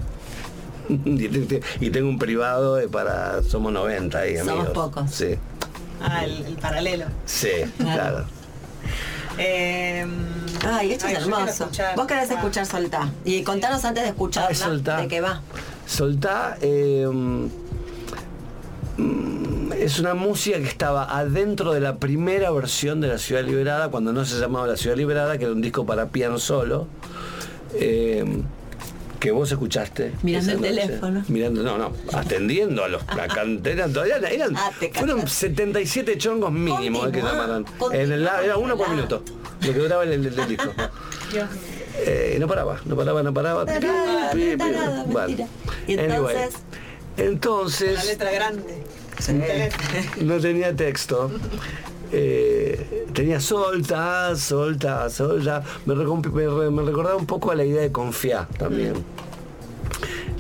y, te- y tengo un privado de para somos 90 ahí, Somos amigos. pocos. Sí, Ah, el, el paralelo. sí, Claro. claro. Eh, Ay, esto es ay, hermoso. escuchar. Vos querés Ah. escuchar Soltá. Y contanos antes de escucharla Ah, Soltá. de qué va. Soltá eh, mm, es una música que estaba adentro de la primera versión de La Ciudad Liberada, cuando no se llamaba La Ciudad Liberada, que era un disco para piano solo. eh, que vos escuchaste. Mirando el noche. teléfono. Mirando, no, no, atendiendo a los la cantera, todavía eran, Ah, fueron cagaste. 77 chongos mínimos eh, que llamaron. continuá En el, era uno por minuto, lo que duraba el, el- el disco. Eh, no paraba, no paraba, no paraba. Tarada, Pi, pi, pi. tarada, Bueno. mentira. Y Anyway, entonces- entonces, La letra grande. No tenía texto. Eh, tenía solta, solta, solta. Me, me me recordaba un poco a la idea de confiar también.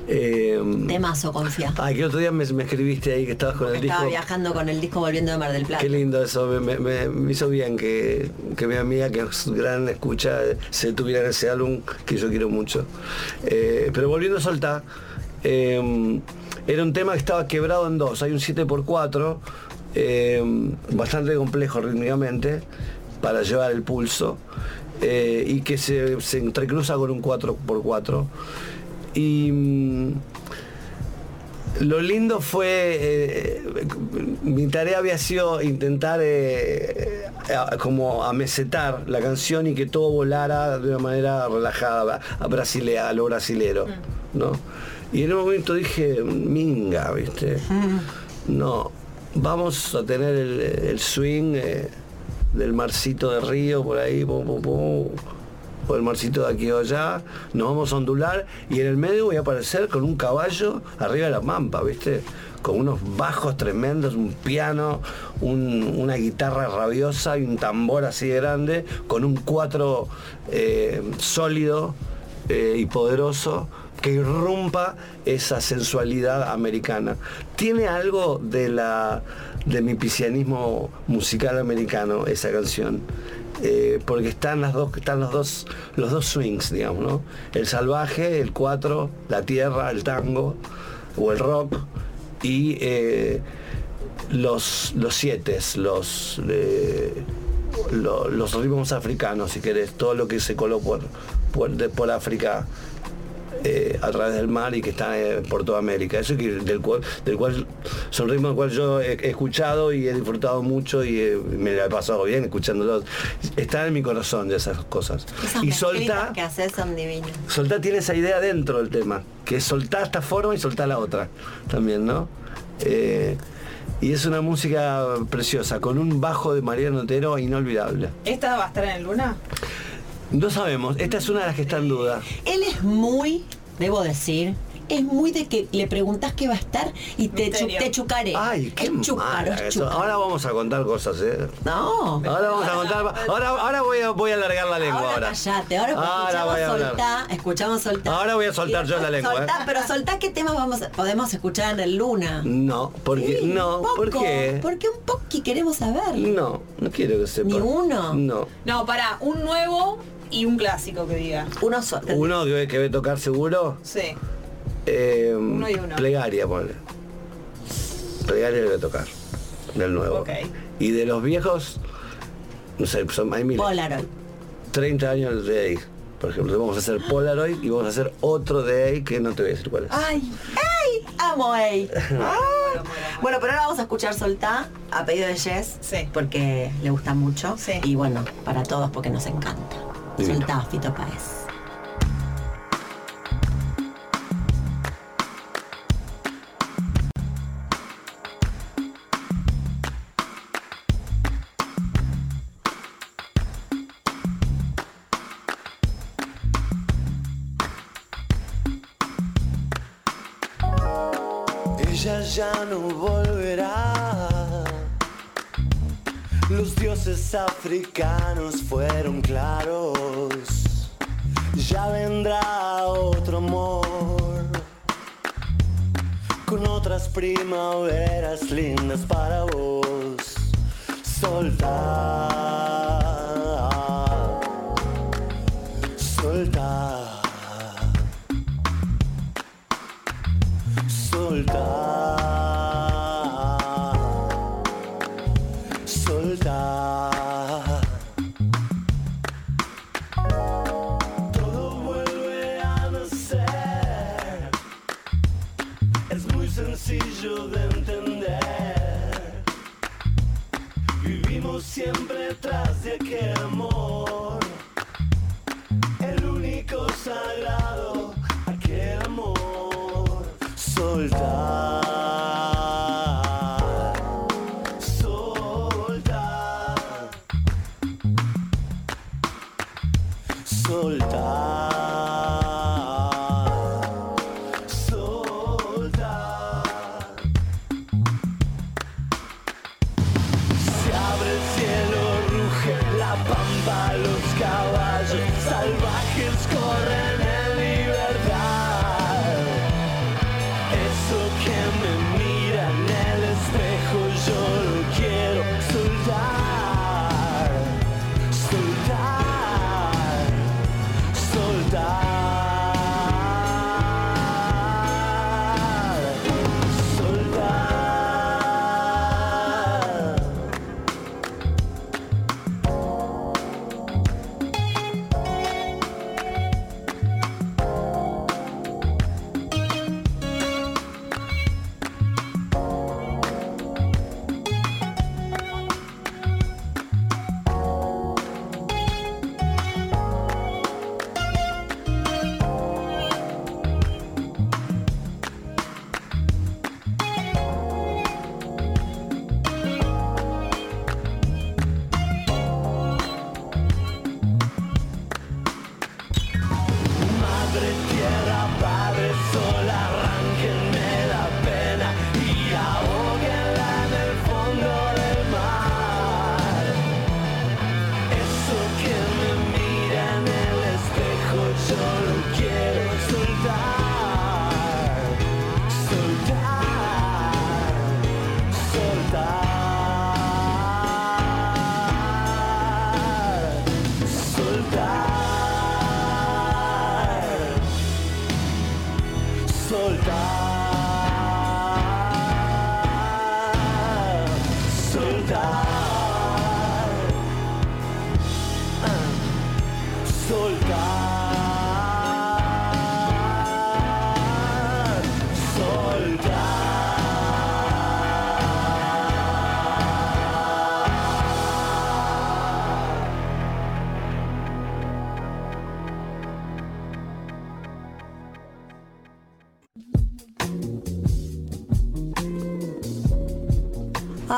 Eh, Temazo, confía. ay, que otro día me, me escribiste ahí que estabas con el Estaba disco. viajando con el disco volviendo de Mar del Plata. Qué lindo eso, me, me- me- me hizo bien que, que mi amiga, que es gran escucha, se tuviera ese álbum que yo quiero mucho. Eh, pero volviendo a soltar, eh, era un tema que estaba quebrado en dos. Hay un 7x4, eh, bastante complejo rítmicamente, para llevar el pulso, eh, y que se, se entrecruza con un 4x4. Y. mm, lo lindo fue, eh, mi tarea había sido intentar eh, a- como amesetar la canción y que todo volara de una manera relajada, a, brasilea, a lo brasilero, ¿no? Y en un momento dije, minga, ¿viste? No, vamos a tener el, el swing eh, del marcito de río por ahí, pum, pum, pum, o el marcito de aquí o allá, nos vamos a ondular y en el medio voy a aparecer con un caballo arriba de la pampa, ¿viste? Con unos bajos tremendos, un piano, un- una guitarra rabiosa y un tambor así de grande, con un cuatro eh, sólido eh, y poderoso que irrumpa esa sensualidad americana. Tiene algo de la de mi piscianismo musical americano esa canción. Eh, porque están las dos, están los dos, los dos swings, digamos, ¿no? El salvaje, el cuatro, la tierra, el tango o el rock y eh, los, los siete, los, lo- los ritmos africanos, si querés, todo lo que se coló por, por, de- por África eh, a través del mar y que está eh, por toda América. Eso que, del, cual, del cual son ritmos del cual yo he, he escuchado y he disfrutado mucho y eh, me la he pasado bien escuchándolos. Están en mi corazón de esas cosas. Y soltar que haces son divinas. Soltá tiene esa idea dentro del tema, que es soltar esta forma y soltar la otra también, ¿no? Eh, y es una música preciosa, con un bajo de Mariano Otero inolvidable. ¿Esta va a estar en el Luna? No sabemos, esta es una de las que está en duda. Él es muy, debo decir, es muy de que le preguntas qué va a estar y te, chu- te chucaré. Ay, qué es eso. Ahora vamos a contar cosas, ¿eh? No. Ahora vamos a contar. Ahora, ahora voy, a, voy a alargar la lengua. Ahora Ahora, callate, ahora, Ahora voy a soltá, escuchamos soltá. Ahora voy a soltar Y yo la lengua, soltá, ¿eh? Pero soltá qué temas vamos a- podemos escuchar en el Luna. No, porque. Sí, no, un poco, ¿por qué? Porque un poco queremos saber. No, no quiero que sepa. ¿Ni uno? No. No, para, un nuevo y un clásico que diga. Uno solo. Uno que, que ve tocar seguro. Sí. Eh, Uno y uno. Plegaria, ponle. Plegaria debe tocar. Del nuevo. Ok. Y de los viejos, no sé, son, hay miles. Polaroid. 30 años de ahí. Por ejemplo, vamos a hacer Polaroid y vamos a hacer otro de ahí que no te voy a decir cuál es. Ay, ay, amo Ey. Ah. Bueno, pero ahora vamos a escuchar Soltá a pedido de Jess. Sí. Porque le gusta mucho. Sí. Y bueno, para todos porque nos encanta. Divino. Soltá, Fito Páez. Ella ya no volverá. Los dioses africanos fueron claros. Ya vendrá otro amor. Con otras primaveras lindas para vos. Soltar.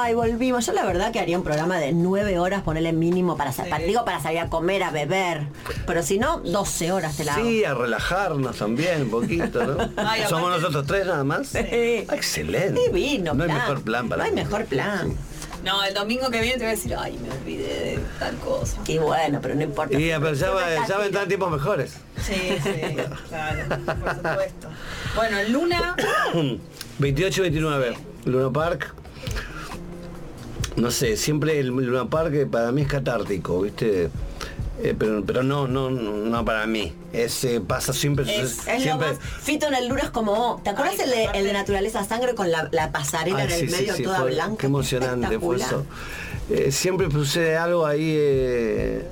Ay, volvimos. Yo la verdad que haría un programa de nueve horas, ponerle mínimo para, sa- Sí. para- digo, para salir a comer, a beber. Pero si no, 12 horas te la hago. Sí, a relajarnos también un poquito, ¿no? Ay, aparte- Somos nosotros tres nada más. Sí. Ah, excelente. Divino, No hay plan. mejor plan para No hay mí. mejor plan. No, el domingo que viene te voy a decir, ay, me olvidé de tal cosa. Y bueno, pero no importa. Y pero ya, va- ya vendrán tiempos mejores. Sí, sí, claro, por supuesto. Bueno, Luna, 28 y 29. Luna Park. No sé, siempre el Luna Park eh, para mí es catártico, ¿viste? Eh, pero, pero no, no, no para mí. Es, eh, pasa siempre. Es, es lo siempre más. Fito en el Luna es como. ¿Te acuerdas Ay, el, de, aparte- el de Naturaleza Sangre con la, la pasarela Ay, en el sí, medio sí, toda fue- blanca? Qué emocionante fue eso. Eh, siempre sucede algo ahí eh,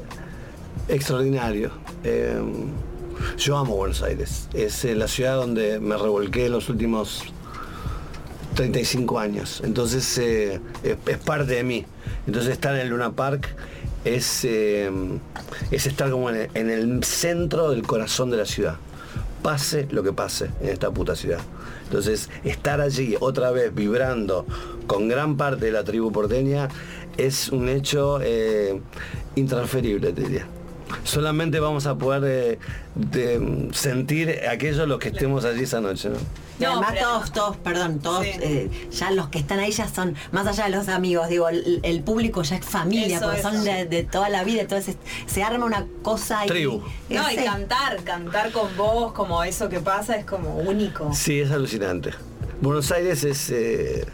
extraordinario. Eh, yo amo Buenos Aires. Es eh, la ciudad donde me revolqué los últimos 35 años. Entonces eh, es, parte de mí. Entonces estar en el Luna Park es, eh, es estar como en el, en el centro del corazón de la ciudad. Pase lo que pase en esta puta ciudad. Entonces estar allí otra vez vibrando con gran parte de la tribu porteña es un hecho eh, intransferible, te diría. Solamente vamos a poder eh, de- sentir aquello los que estemos allí esa noche. ¿no? Y No, además pero- todos, todos, perdón, todos, Sí. eh, ya los que están ahí ya son, más allá de los amigos, digo, el, el público ya es familia, Eso, porque eso. son de, de toda la vida, entonces se arma una cosa. Tribu. no, y cantar, cantar con vos, como eso que pasa, es como único. Sí, es alucinante. Buenos Aires es, eh,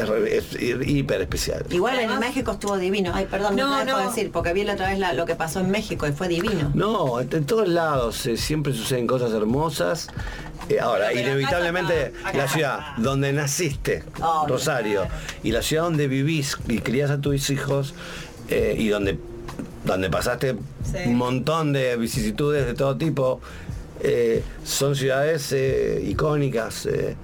es, hiper especial. Igual en México estuvo divino. Ay, perdón, no, No, te dejo no. decir, porque vi la otra vez la- lo que pasó en México y fue divino. No, en en todos lados eh, siempre suceden cosas hermosas. Eh, ahora, Pero inevitablemente acá la ciudad donde naciste. Rosario, y la ciudad donde vivís y crías a tus hijos eh, y donde, donde pasaste Sí. un montón de vicisitudes de todo tipo, eh, son ciudades eh, icónicas, eh,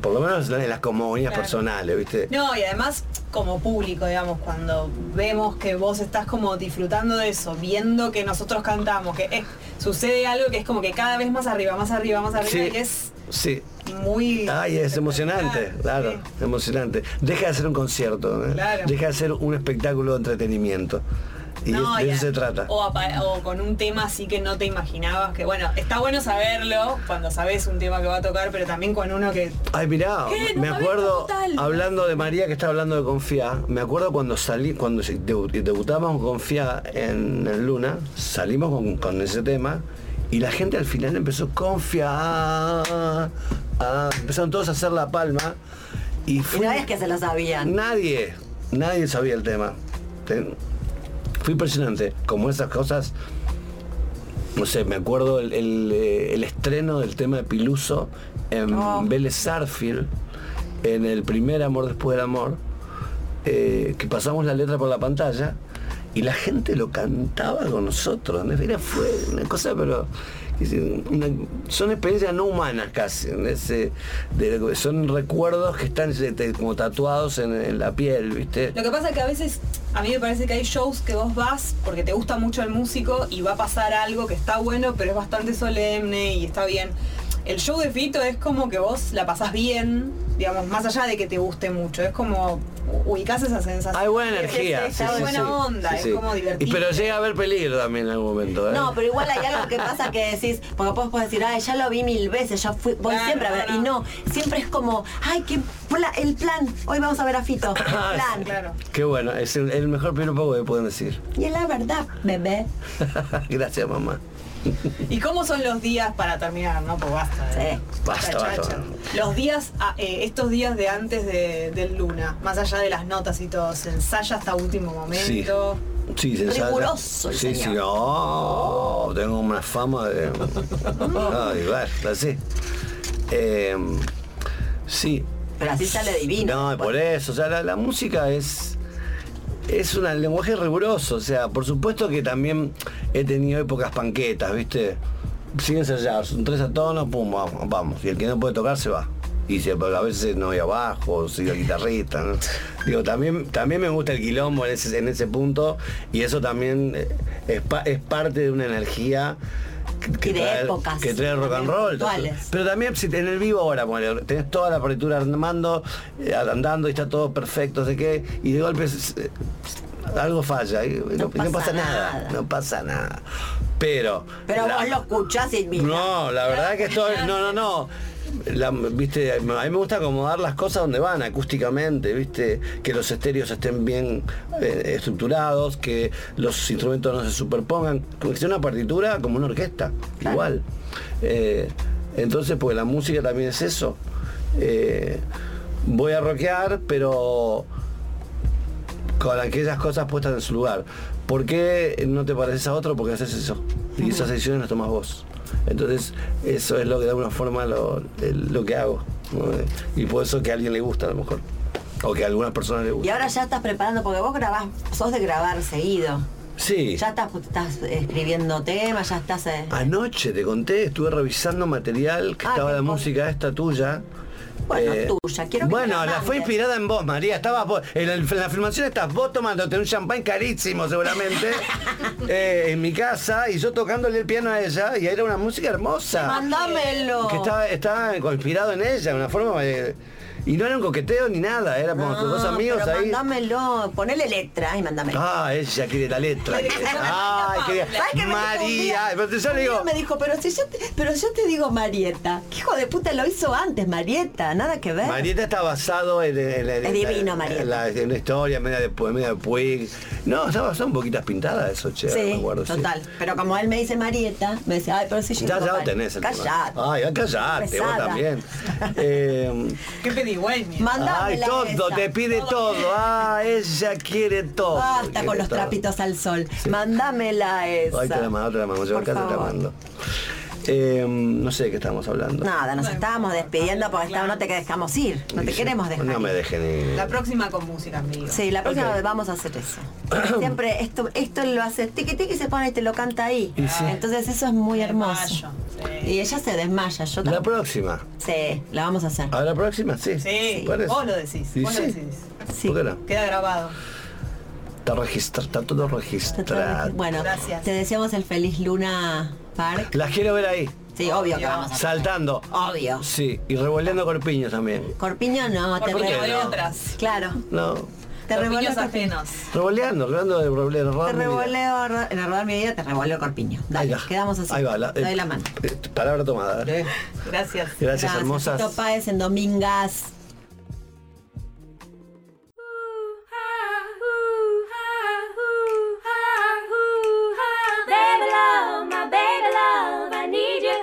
por lo menos en las comunidades Claro. personales, ¿viste? No, y además como público, digamos, cuando vemos que vos estás como disfrutando de eso, viendo que nosotros cantamos, que eh, sucede algo que es como que cada vez más arriba, más arriba, más arriba, Sí, y es sí. muy... Ay, es emocionante, claro, Sí. emocionante. Deja de ser un concierto, ¿eh? Claro. deja de ser un espectáculo de entretenimiento. Y No, de eso se trata. O, con un tema así que no te imaginabas, que bueno, está bueno saberlo cuando sabes un tema que va a tocar, pero también con uno que... Ay, mirá, me acuerdo, hablando de María que está hablando de Confía, me acuerdo cuando salí, cuando debutamos con Confía en, Luna, salimos con, con ese tema y la gente al final empezó Confía, ah, empezaron todos a hacer la palma y Y fue no es que se lo sabían. Nadie, nadie sabía el tema. Ten- Fue impresionante, como esas cosas, no sé, me acuerdo el, el, eh, el estreno del tema de Piluso en Oh. Vélez Sarfield, en el primer Amor después del Amor, eh, que pasamos la letra por la pantalla y la gente lo cantaba con nosotros. ¿no? Era, fue una cosa, pero son experiencias no humanas casi. son recuerdos que están como tatuados en, en la piel, ¿viste? Lo que pasa es que a veces, a mí me parece que hay shows que vos vas porque te gusta mucho el músico y va a pasar algo que está bueno, pero es bastante solemne y está bien. El show de Fito es como que vos la pasás bien, digamos, más allá de que te guste mucho. Es como ubicás esa sensación. Hay buena Es energía. Está sí, sí, buena sí. onda, Sí, es como Y divertido. pero llega a haber peligro también en algún momento. ¿eh? No, pero igual hay algo que pasa que decís, porque vos podés decir, ay, ya lo vi mil veces, ya fui, voy Claro, siempre a ver. no, Y no, siempre es como, ay, qué pla- el plan, hoy vamos a ver a Fito. El plan. Claro. Qué bueno, es el, el mejor piropo que pueden decir. Y es la verdad, bebé. Gracias, mamá. ¿Y cómo son los días para terminar? No, pues basta. de- Sí. Basta. Los días, ah, eh, estos días de antes de, del Luna, más allá de las notas y todo, se ensaya hasta último Sí. momento. Sí, se ensaya. Riguroso el Sí, sí, oh, tengo una fama de. Ay. Eh, sí. Pero así sale divino. No, por eso, o sea, la, la música es. Es un lenguaje riguroso, o sea, por supuesto que también he tenido épocas panquetas, ¿viste? Sin ensayar, son tres a tonos, pum, vamos, vamos. Y el que no puede tocar se va. Y se, a veces no voy abajo, soy el guitarrista. Digo, también, también me gusta el quilombo en ese, en ese punto y eso también eh, es parte de una energía Y de épocas que trae rock and roll. Pero también si en el vivo ahora, ponele, tenés toda la partitura andando, eh, andando y está todo perfecto, sé qué, y de golpe eh, algo falla, no, pasa no pasa nada, nada. no pasa nada. Pero. Pero la- vos lo escuchás y mira. No, la verdad que estoy. No, no, no. La- viste, a mí me gusta acomodar las cosas donde van, acústicamente, viste, que los estéreos estén bien eh, estructurados, que los instrumentos no se superpongan, como que sea una partitura como una orquesta, igual. Eh, entonces, pues la música también es eso. Eh, voy a rockear, pero con aquellas cosas puestas en su lugar. ¿Por qué no te pareces a otro? Porque haces eso. Y esas decisiones las tomas vos. Entonces, eso es lo que de alguna forma lo, lo que hago. ¿no? Y por eso que a alguien le gusta a lo mejor. O que a algunas personas le Y gusta. ahora ya estás preparando, porque vos grabás, sos de grabar seguido. Sí. Ya estás, estás escribiendo temas, ya estás... eh, Anoche te conté, estuve revisando material que Ah, estaba la música esta tuya. Bueno, tuya, quiero que Bueno, la fue inspirada en vos, María. Estabas vos, en, el- en la filmación estás vos tomándote un champán carísimo seguramente eh, en mi casa y yo tocándole el piano a ella y era una música hermosa. Mándamelo. Que estaba, estaba inspirado en ella, de una forma de- y no era un coqueteo ni nada, éramos No, dos amigos pero ahí. Mándamelo, ponele letra y mándamelo. Ah, ella quiere la letra. Ay, quería- ¿Sabes qué me dijo un María. Pero yo le digo, me dijo, pero si yo te, pero yo te digo Marieta. ¿Qué hijo de puta lo hizo antes, Marieta? Nada que ver. Marieta está basado en, en- en- divino, en- Marieta. en la, en una historia media de, media de Puig. No, está basado en poquitas pintadas eso, che, Sí, me acuerdo, sí. total. Pero como él me dice Marieta, me dice, ay, pero si yo Ya, ya lo tenés el. Callate. Ay, callate, vos también. Eh, Qué pedigüeña. Mándamela ay, todo, esa. te pide todo. Ah, ella quiere todo. Basta quiere con los todo. trapitos al sol. Mándamela esa. Ay, te la mando, te la mando. Yo Por acá te la mando. Eh, no sé de qué estamos hablando. Nada, nos estábamos despidiendo porque esta- no te dejamos ir. No te Sí, queremos dejar. No me dejen ir. La próxima con música, amigo. Sí, la próxima Ok. vez vamos a hacer eso. Siempre esto, esto lo hace tiqui tiqui y se pone y te lo canta ahí. Sí. Entonces eso es muy hermoso. Y ella se desmaya, yo La también. próxima. Sí, la vamos a hacer. ¿A la próxima? Sí. Sí, Parece. vos lo decís. Sí, vos lo decís. Sí. ¿Por qué no? Queda grabado. Está registrado, está todo registrado. Bueno, Gracias. te deseamos el feliz Luna Park. Las quiero ver ahí, Sí, obvio que vamos a hacer. saltando. Obvio. Sí, y revolviendo corpiños también. Corpiño no, te ¿Por qué revoleo. no? otras. Claro, No. Te revoleo ajenos. Revoleando, revolando de revoleo. Te revoleo en el rodar mi vida, te revoleo corpiño. Dale, Ahí va. quedamos así. Ahí va, la, doy eh, la mano. eh, palabra tomada. ¿eh? Gracias. Gracias, hermosas. Tito Páez en Domingas. Baby love, my baby love, I need you,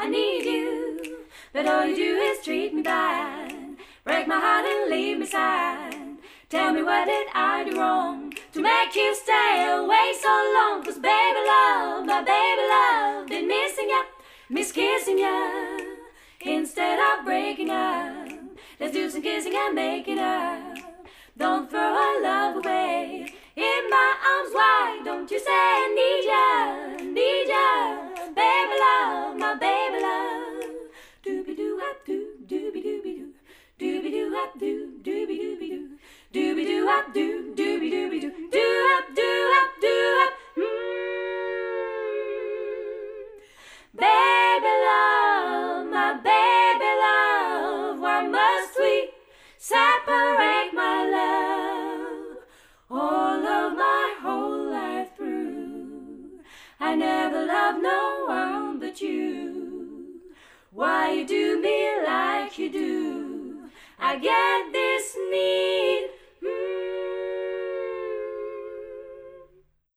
I need you. But all you do is treat me bad, break my heart and leave me sad. Tell me what did I do wrong to make you stay away so long? Cause baby love, my baby love, been missing you, miss kissing you. Instead of breaking up, let's do some kissing and making up. Don't throw our love away. In my arms wide, don't you say I need ya, need ya, baby love, my baby love. Doobie doo up doo, doobie doobie doo, doobie doo up doo, doobie doobie doo, doobie doo up doo, doobie doobie doo, doo up doo doo up. Baby love, my baby love, why must we separate my love? All of my whole life through, I never loved no one but you. Why you do me like you do? I get this need mm.